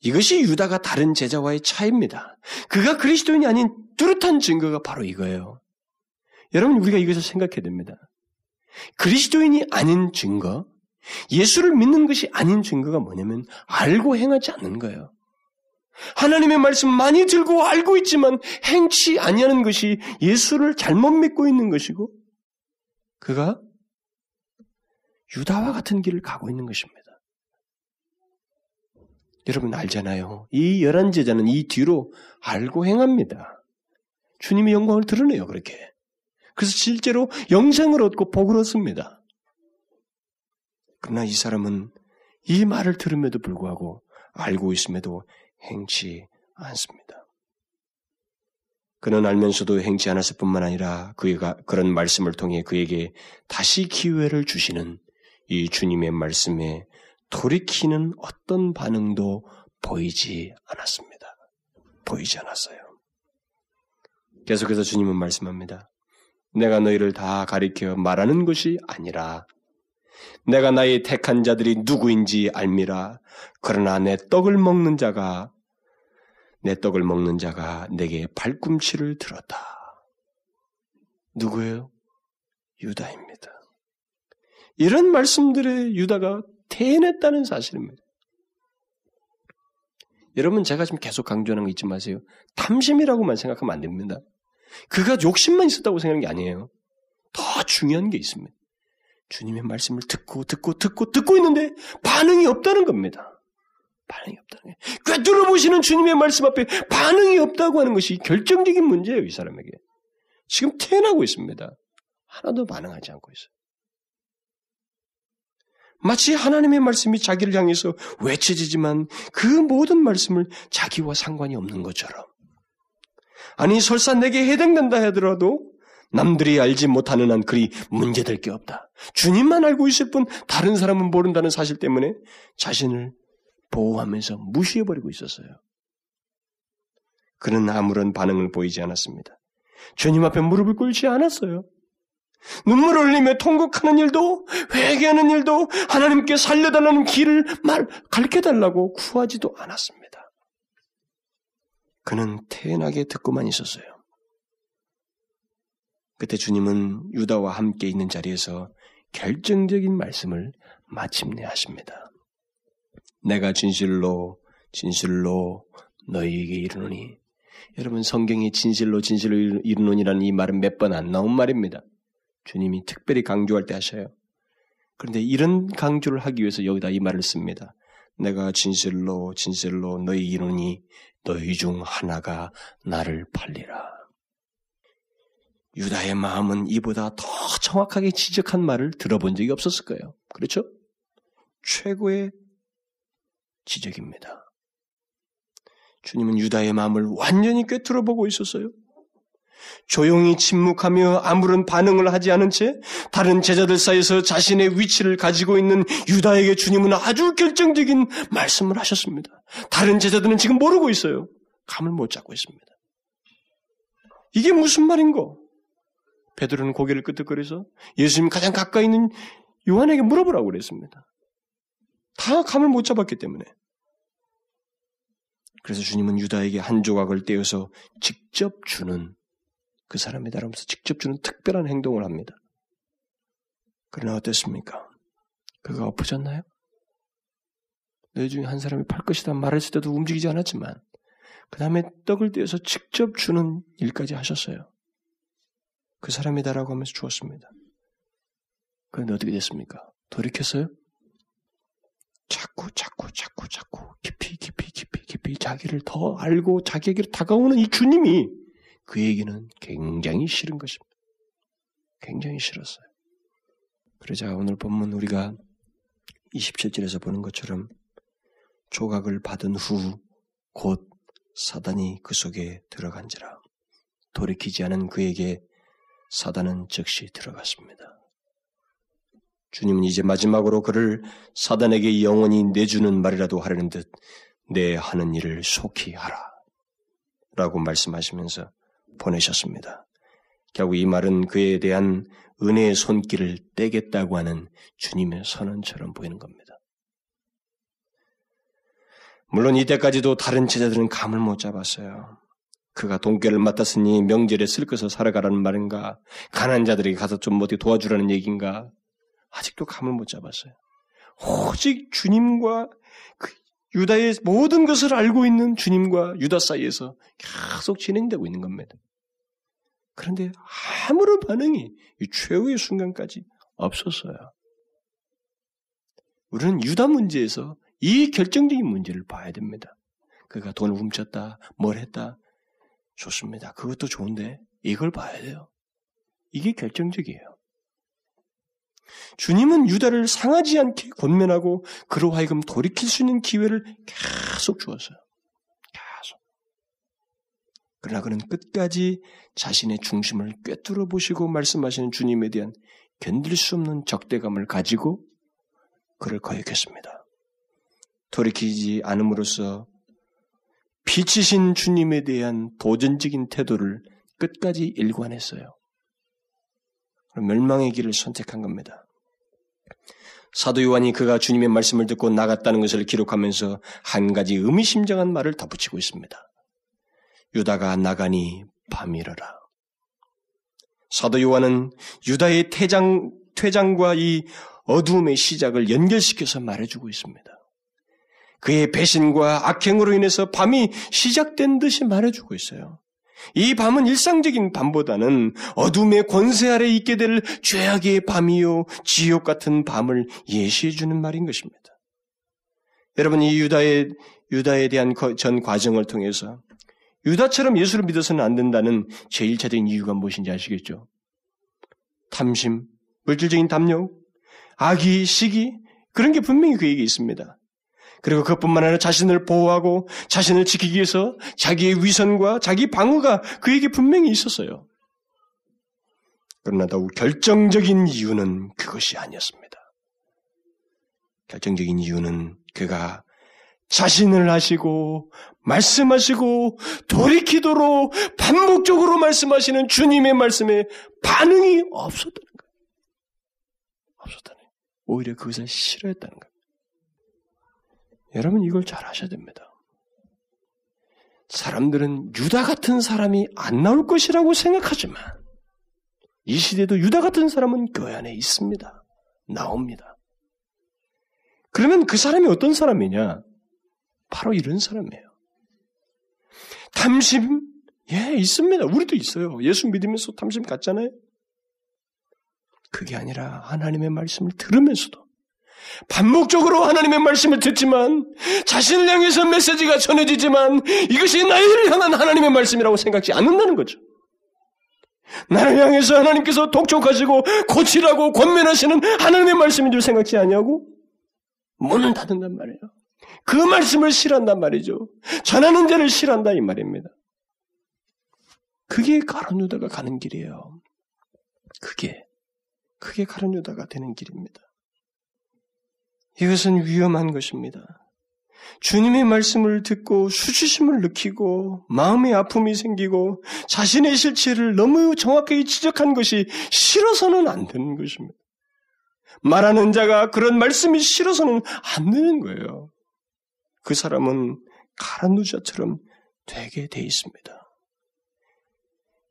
이것이 유다가 다른 제자와의 차이입니다. 그가 그리스도인이 아닌 뚜렷한 증거가 바로 이거예요. 여러분 우리가 이것을 생각해야 됩니다. 그리스도인이 아닌 증거, 예수를 믿는 것이 아닌 증거가 뭐냐면 알고 행하지 않는 거예요. 하나님의 말씀 많이 들고 알고 있지만 행치 아니하는 것이 예수를 잘못 믿고 있는 것이고 그가 유다와 같은 길을 가고 있는 것입니다. 여러분 알잖아요. 이 열한 제자는 이 뒤로 알고 행합니다. 주님의 영광을 드러내요, 그렇게. 그래서 실제로 영생을 얻고 복을 얻습니다. 그러나 이 사람은 이 말을 들음에도 불구하고 알고 있음에도 행치 않습니다. 그는 알면서도 행치 않았을 뿐만 아니라 그가 그런 말씀을 통해 그에게 다시 기회를 주시는 이 주님의 말씀에 돌이키는 어떤 반응도 보이지 않았습니다. 보이지 않았어요. 계속해서 주님은 말씀합니다. 내가 너희를 다 가리켜 말하는 것이 아니라 내가 나의 택한 자들이 누구인지 알미라. 그러나 내 떡을 먹는 자가 내 떡을 먹는 자가 내게 발꿈치를 들었다. 누구예요? 유다입니다. 이런 말씀들에 유다가 태어났다는 사실입니다. 여러분 제가 지금 계속 강조하는 거 잊지 마세요. 탐심이라고만 생각하면 안 됩니다. 그가 욕심만 있었다고 생각하는 게 아니에요. 더 중요한 게 있습니다. 주님의 말씀을 듣고 듣고 듣고 듣고 있는데 반응이 없다는 겁니다. 반응이 없다는 거예요. 꿰뚫어 보시는 주님의 말씀 앞에 반응이 없다고 하는 것이 결정적인 문제예요, 이 사람에게. 지금 태어나고 있습니다. 하나도 반응하지 않고 있어요. 마치 하나님의 말씀이 자기를 향해서 외쳐지지만 그 모든 말씀을 자기와 상관이 없는 것처럼. 아니, 설사 내게 해당된다 하더라도 남들이 알지 못하는 한 그리 문제될 게 없다. 주님만 알고 있을 뿐 다른 사람은 모른다는 사실 때문에 자신을 보호하면서 무시해버리고 있었어요. 그는 아무런 반응을 보이지 않았습니다. 주님 앞에 무릎을 꿇지 않았어요. 눈물을 흘리며 통곡하는 일도 회개하는 일도 하나님께 살려달라는 길을 말 가르쳐달라고 구하지도 않았습니다. 그는 태연하게 듣고만 있었어요. 그때 주님은 유다와 함께 있는 자리에서 결정적인 말씀을 마침내 하십니다. 내가 진실로 진실로 너희에게 이르노니 여러분 성경이 진실로 진실로 이르노니라는 이 말은 몇 번 안 나온 말입니다. 주님이 특별히 강조할 때 하셔요. 그런데 이런 강조를 하기 위해서 여기다 이 말을 씁니다. 내가 진실로 진실로 너희 이르니 너희 중 하나가 나를 팔리라. 유다의 마음은 이보다 더 정확하게 지적한 말을 들어본 적이 없었을 거예요. 그렇죠? 최고의 지적입니다. 주님은 유다의 마음을 완전히 꿰뚫어 보고 있었어요. 조용히 침묵하며 아무런 반응을 하지 않은 채 다른 제자들 사이에서 자신의 위치를 가지고 있는 유다에게 주님은 아주 결정적인 말씀을 하셨습니다. 다른 제자들은 지금 모르고 있어요. 감을 못 잡고 있습니다. 이게 무슨 말인고? 베드로는 고개를 끄덕거려서 예수님 가장 가까이 있는 요한에게 물어보라고 그랬습니다. 다 감을 못 잡았기 때문에. 그래서 주님은 유다에게 한 조각을 떼어서 직접 주는 그 사람이다 라면서 직접 주는 특별한 행동을 합니다. 그러나 어땠습니까? 그가 엎어졌나요? 너희 중에 한 사람이 팔 것이다 말했을 때도 움직이지 않았지만 그 다음에 떡을 떼어서 직접 주는 일까지 하셨어요. 그 사람이다라고 하면서 주었습니다. 그런데 어떻게 됐습니까? 돌이켰어요? 자꾸 자꾸 자꾸 자꾸 깊이 깊이 깊이 깊이 자기를 더 알고 자기에게 다가오는 이 주님이 그에게는 굉장히 싫은 것입니다. 굉장히 싫었어요. 그러자 오늘 본문 우리가 27절에서 보는 것처럼 조각을 받은 후 곧 사단이 그 속에 들어간지라 돌이키지 않은 그에게 사단은 즉시 들어갔습니다. 주님은 이제 마지막으로 그를 사단에게 영원히 내주는 말이라도 하려는 듯 내 하는 일을 속히 하라. 라고 말씀하시면서 보내셨습니다. 결국 이 말은 그에 대한 은혜의 손길을 떼겠다고 하는 주님의 선언처럼 보이는 겁니다. 물론 이때까지도 다른 제자들은 감을 못 잡았어요. 그가 동계를 맡았으니 명절에 쓸 것을 살아가라는 말인가? 가난 자들에게 가서 좀 어디 도와주라는 얘기인가? 아직도 감을 못 잡았어요. 오직 주님과 그 유다의 모든 것을 알고 있는 주님과 유다 사이에서 계속 진행되고 있는 겁니다. 그런데 아무런 반응이 최후의 순간까지 없었어요. 우리는 유다 문제에서 이 결정적인 문제를 봐야 됩니다. 그가 돈을 훔쳤다, 뭘 했다, 좋습니다. 그것도 좋은데 이걸 봐야 돼요. 이게 결정적이에요. 주님은 유다를 상하지 않게 권면하고 그로 하여금 돌이킬 수 있는 기회를 계속 주었어요. 계속. 그러나 그는 끝까지 자신의 중심을 꿰뚫어 보시고 말씀하시는 주님에 대한 견딜 수 없는 적대감을 가지고 그를 거역했습니다. 돌이키지 않음으로써 빛이신 주님에 대한 도전적인 태도를 끝까지 일관했어요. 멸망의 길을 선택한 겁니다. 사도 요한이 그가 주님의 말씀을 듣고 나갔다는 것을 기록하면서 한 가지 의미심장한 말을 덧붙이고 있습니다. 유다가 나가니 밤이러라. 사도 요한은 유다의 퇴장, 퇴장과 이 어두움의 시작을 연결시켜서 말해주고 있습니다. 그의 배신과 악행으로 인해서 밤이 시작된 듯이 말해주고 있어요. 이 밤은 일상적인 밤보다는 어둠의 권세 아래 있게 될 죄악의 밤이요, 지옥 같은 밤을 예시해 주는 말인 것입니다. 여러분, 이 유다의, 유다에 대한 전 과정을 통해서 유다처럼 예수를 믿어서는 안 된다는 제1차적인 이유가 무엇인지 아시겠죠? 탐심, 물질적인 담력, 악의, 시기, 그런 게 분명히 그에게 있습니다. 그리고 그것뿐만 아니라 자신을 보호하고 자신을 지키기 위해서 자기의 위선과 자기 방어가 그에게 분명히 있었어요. 그러나 더욱 결정적인 이유는 그것이 아니었습니다. 결정적인 이유는 그가 자신을 하시고 말씀하시고 돌이키도록 반복적으로 말씀하시는 주님의 말씀에 반응이 없었다는 거예요. 없었다는 거예요. 오히려 그것을 싫어했다는 거예요. 여러분 이걸 잘 아셔야 됩니다. 사람들은 유다 같은 사람이 안 나올 것이라고 생각하지만 이 시대도 유다 같은 사람은 교회 안에 있습니다. 나옵니다. 그러면 그 사람이 어떤 사람이냐? 바로 이런 사람이에요. 탐심? 예, 있습니다. 우리도 있어요. 예수 믿으면서 탐심 갖잖아요. 그게 아니라 하나님의 말씀을 들으면서도 반복적으로 하나님의 말씀을 듣지만 자신을 향해서 메시지가 전해지지만 이것이 나를 향한 하나님의 말씀이라고 생각지 않는다는 거죠. 나를 향해서 하나님께서 독촉하시고 고치라고 권면하시는 하나님의 말씀인 줄 생각지 않냐고? 문을 닫는단 말이에요. 그 말씀을 싫어한단 말이죠. 전하는 자를 싫어한다 이 말입니다. 그게 가론 유다가 가는 길이에요. 그게 그게 가론 유다가 되는 길입니다. 이것은 위험한 것입니다. 주님의 말씀을 듣고 수치심을 느끼고 마음의 아픔이 생기고 자신의 실체를 너무 정확하게 지적한 것이 싫어서는 안 되는 것입니다. 말하는 자가 그런 말씀이 싫어서는 안 되는 거예요. 그 사람은 가란누자처럼 되게 돼 있습니다.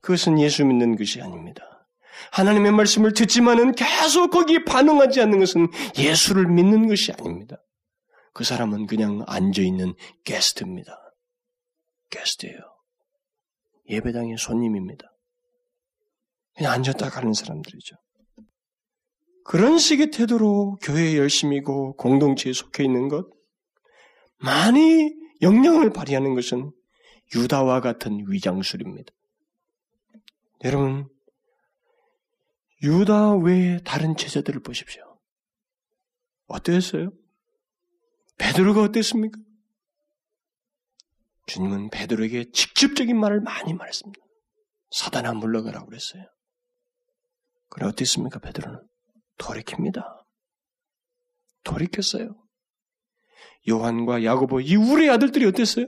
그것은 예수 믿는 것이 아닙니다. 하나님의 말씀을 듣지만은 계속 거기에 반응하지 않는 것은 예수를 믿는 것이 아닙니다. 그 사람은 그냥 앉아있는 게스트입니다. 게스트예요. 예배당의 손님입니다. 그냥 앉았다 가는 사람들이죠. 그런 식의 태도로 교회에 열심이고 공동체에 속해 있는 것, 많이 영향을 발휘하는 것은 유다와 같은 위장술입니다. 여러분, 유다 외에 다른 제자들을 보십시오. 어땠어요? 베드로가 어땠습니까? 주님은 베드로에게 직접적인 말을 많이 말했습니다. 사단아 물러가라고 그랬어요. 그래 어땠습니까? 베드로는 돌이킵니다. 돌이켰어요. 요한과 야고보 이 우리 아들들이 어땠어요?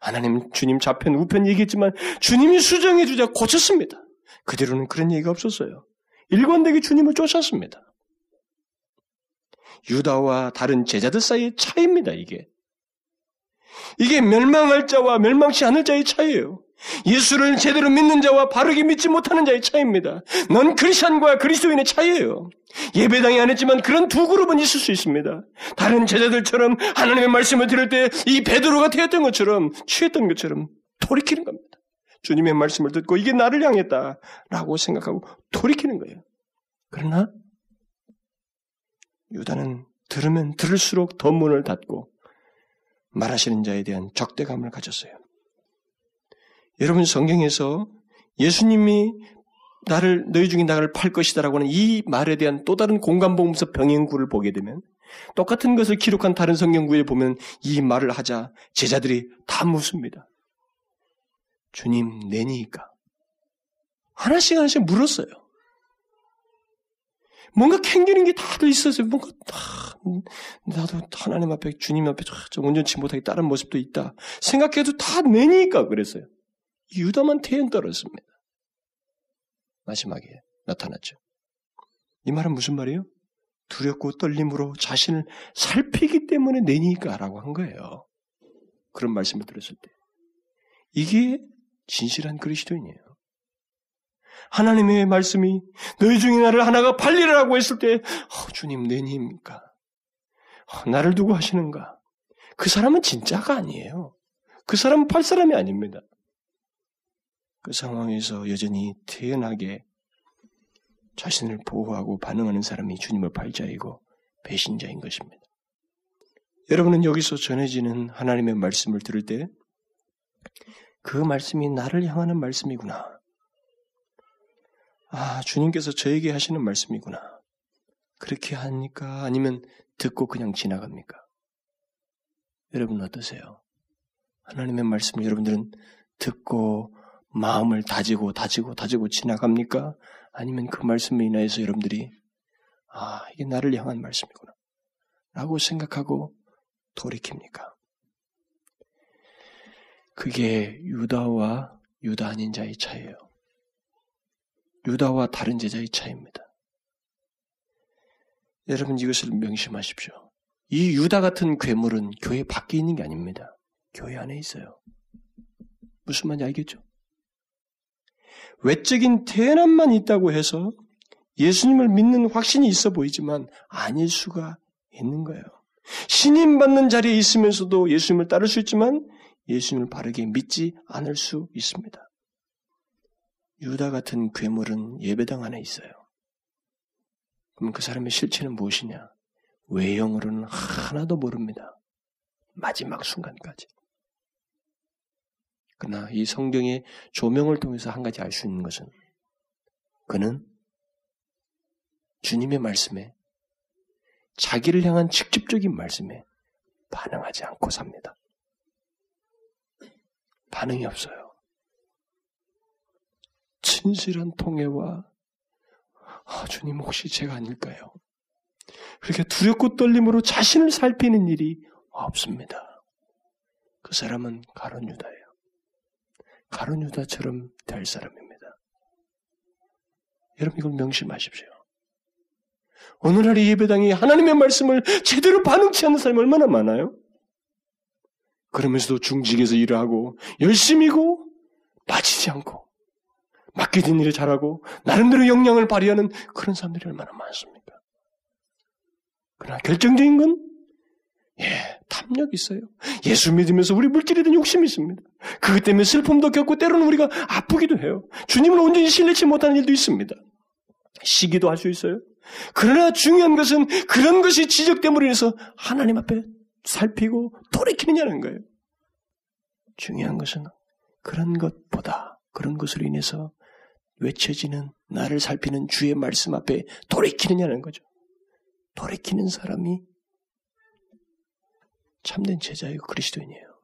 하나님 주님 좌편 우편 얘기했지만 주님이 수정해 주자 고쳤습니다. 그대로는 그런 얘기가 없었어요. 일관되게 주님을 쫓았습니다. 유다와 다른 제자들 사이의 차이입니다, 이게. 이게 멸망할 자와 멸망치 않을 자의 차이예요. 예수를 제대로 믿는 자와 바르게 믿지 못하는 자의 차이입니다. 넌 크리스천과 그리스도인의 차이예요. 예배당에 안 했지만 그런 두 그룹은 있을 수 있습니다. 다른 제자들처럼 하나님의 말씀을 들을 때 이 베드로가 되었던 것처럼 취했던 것처럼 돌이키는 겁니다. 주님의 말씀을 듣고 이게 나를 향했다라고 생각하고 돌이키는 거예요. 그러나 유다는 들으면 들을수록 더 문을 닫고 말하시는 자에 대한 적대감을 가졌어요. 여러분 성경에서 예수님이 나를 너희 중에 나를 팔 것이다라고 하는 이 말에 대한 또 다른 공간복음서 병행구를 보게 되면 똑같은 것을 기록한 다른 성경구에 보면 이 말을 하자 제자들이 다 묻습니다. 주님 내니까 하나씩 하나씩 물었어요. 뭔가 캥기는 게 다들 있었어요. 뭔가 다 나도 하나님 앞에 주님 앞에 좀 온전치 못하게 다른 모습도 있다. 생각해도 다 내니까 그랬어요. 유다만 태연 떨었습니다. 마지막에 나타났죠. 이 말은 무슨 말이에요? 두렵고 떨림으로 자신을 살피기 때문에 내니까라고 한 거예요. 그런 말씀을 들었을 때. 이게 진실한 그리스도인이에요. 하나님의 말씀이 너희 중에 나를 하나가 팔리라고 했을 때 어, 주님 내니입니까? 어, 나를 두고 하시는가? 그 사람은 진짜가 아니에요. 그 사람은 팔 사람이 아닙니다. 그 상황에서 여전히 태연하게 자신을 보호하고 반응하는 사람이 주님을 팔자이고 배신자인 것입니다. 여러분은 여기서 전해지는 하나님의 말씀을 들을 때 그 말씀이 나를 향하는 말씀이구나. 아, 주님께서 저에게 하시는 말씀이구나. 그렇게 하니까 아니면 듣고 그냥 지나갑니까? 여러분 어떠세요? 하나님의 말씀을 여러분들은 듣고 마음을 다지고 다지고 다지고 지나갑니까? 아니면 그 말씀에 인하여서 여러분들이 아 이게 나를 향한 말씀이구나 라고 생각하고 돌이킵니까? 그게 유다와 유다 아닌 자의 차이예요. 유다와 다른 제자의 차이입니다. 여러분 이것을 명심하십시오. 이 유다 같은 괴물은 교회 밖에 있는 게 아닙니다. 교회 안에 있어요. 무슨 말인지 알겠죠? 외적인 태어남만 있다고 해서 예수님을 믿는 확신이 있어 보이지만 아닐 수가 있는 거예요. 신임 받는 자리에 있으면서도 예수님을 따를 수 있지만 예수님을 바르게 믿지 않을 수 있습니다. 유다 같은 괴물은 예배당 안에 있어요. 그럼 그 사람의 실체는 무엇이냐? 외형으로는 하나도 모릅니다. 마지막 순간까지. 그러나 이 성경의 조명을 통해서 한 가지 알 수 있는 것은 그는 주님의 말씀에 자기를 향한 직접적인 말씀에 반응하지 않고 삽니다. 반응이 없어요. 진실한 통해와 아, 주님 혹시 제가 아닐까요? 그렇게 두렵고 떨림으로 자신을 살피는 일이 없습니다. 그 사람은 가론 유다예요. 가론 유다처럼 될 사람입니다. 여러분 이걸 명심하십시오. 오늘날의 예배당이 하나님의 말씀을 제대로 반응치 않는 사람이 얼마나 많아요? 그러면서도 중직에서 일을 하고 열심히고 빠지지 않고 맡겨진 일을 잘하고 나름대로 역량을 발휘하는 그런 사람들이 얼마나 많습니까? 그러나 결정적인 건 예, 탐욕이 있어요. 예수 믿으면서 우리 물질에 대한 욕심이 있습니다. 그것 때문에 슬픔도 겪고 때로는 우리가 아프기도 해요. 주님을 온전히 신뢰치 못하는 일도 있습니다. 시기도 할 수 있어요. 그러나 중요한 것은 그런 것이 지적됨으로 인해서 하나님 앞에 살피고 돌이키느냐는 거예요. 중요한 것은 그런 것보다 그런 것으로 인해서 외쳐지는 나를 살피는 주의 말씀 앞에 돌이키느냐는 거죠. 돌이키는 사람이 참된 제자이고 그리스도인이에요.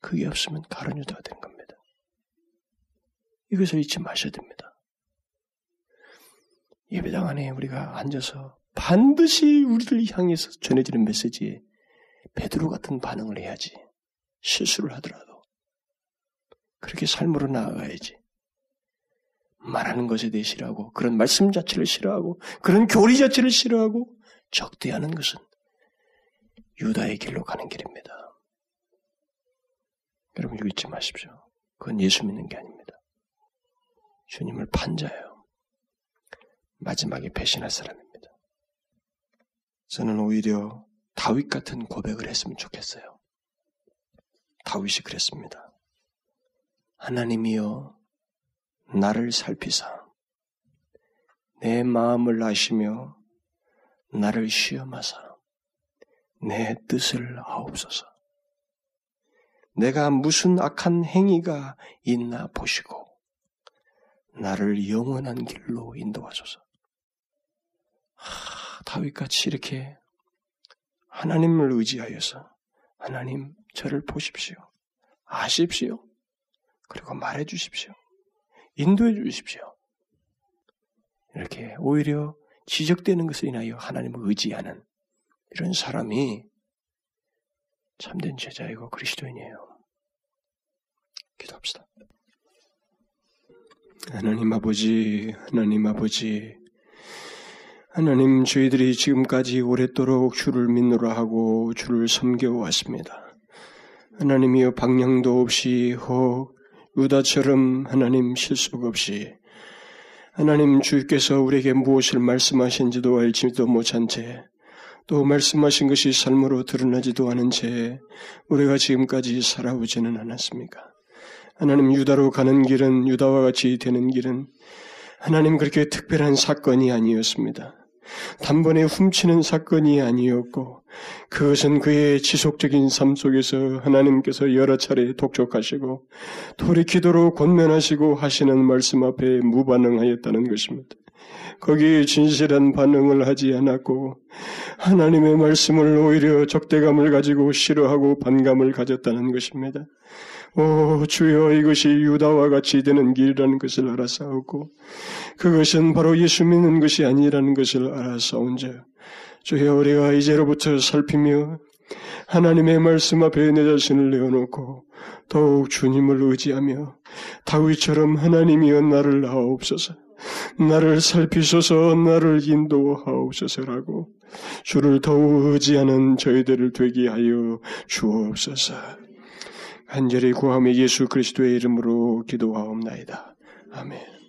그게 없으면 가론 유다가 된 겁니다. 이것을 잊지 마셔야 됩니다. 예배당 안에 우리가 앉아서 반드시 우리를 향해서 전해지는 메시지에 베드로 같은 반응을 해야지. 실수를 하더라도 그렇게 삶으로 나아가야지. 말하는 것에 대해 싫어하고 그런 말씀 자체를 싫어하고 그런 교리 자체를 싫어하고 적대하는 것은 유다의 길로 가는 길입니다. 여러분 이거 잊지 마십시오. 그건 예수 믿는 게 아닙니다. 주님을 판자예요. 마지막에 배신할 사람입니다. 저는 오히려 다윗 같은 고백을 했으면 좋겠어요. 다윗이 그랬습니다. 하나님이여 나를 살피사 내 마음을 아시며 나를 시험하사 내 뜻을 아옵소서. 내가 무슨 악한 행위가 있나 보시고 나를 영원한 길로 인도하소서. 하, 다윗같이 이렇게 하나님을 의지하여서 하나님 저를 보십시오. 아십시오. 그리고 말해 주십시오. 인도해 주십시오. 이렇게 오히려 지적되는 것을 인하여 하나님을 의지하는 이런 사람이 참된 제자이고 그리스도인이에요. 기도합시다. 하나님 아버지, 하나님 아버지, 하나님 저희들이 지금까지 오랫도록 주를 믿노라 하고 주를 섬겨왔습니다. 하나님이여 방향도 없이 혹 유다처럼 하나님 실속 없이 하나님 주께서 우리에게 무엇을 말씀하신지도 알지도 못한 채 또 말씀하신 것이 삶으로 드러나지도 않은 채 우리가 지금까지 살아오지는 않았습니까? 하나님 유다로 가는 길은 유다와 같이 되는 길은 하나님 그렇게 특별한 사건이 아니었습니다. 단번에 훔치는 사건이 아니었고 그것은 그의 지속적인 삶 속에서 하나님께서 여러 차례 독촉하시고 돌이키도록 권면하시고 하시는 말씀 앞에 무반응하였다는 것입니다. 거기에 진실한 반응을 하지 않았고 하나님의 말씀을 오히려 적대감을 가지고 싫어하고 반감을 가졌다는 것입니다. 오 주여 이것이 유다와 같이 되는 길이라는 것을 알아싸웠고 그것은 바로 예수 믿는 것이 아니라는 것을 알아싸운즉 주여 우리가 이제로부터 살피며 하나님의 말씀 앞에 내 자신을 내어놓고 더욱 주님을 의지하며 다윗처럼 하나님이여 나를 나옵소서 나를 살피소서 나를 인도하옵소서라고 주를 더욱 의지하는 저희들을 되게 하여 주옵소서. 간절히 구하며 예수 그리스도의 이름으로 기도하옵나이다. 아멘.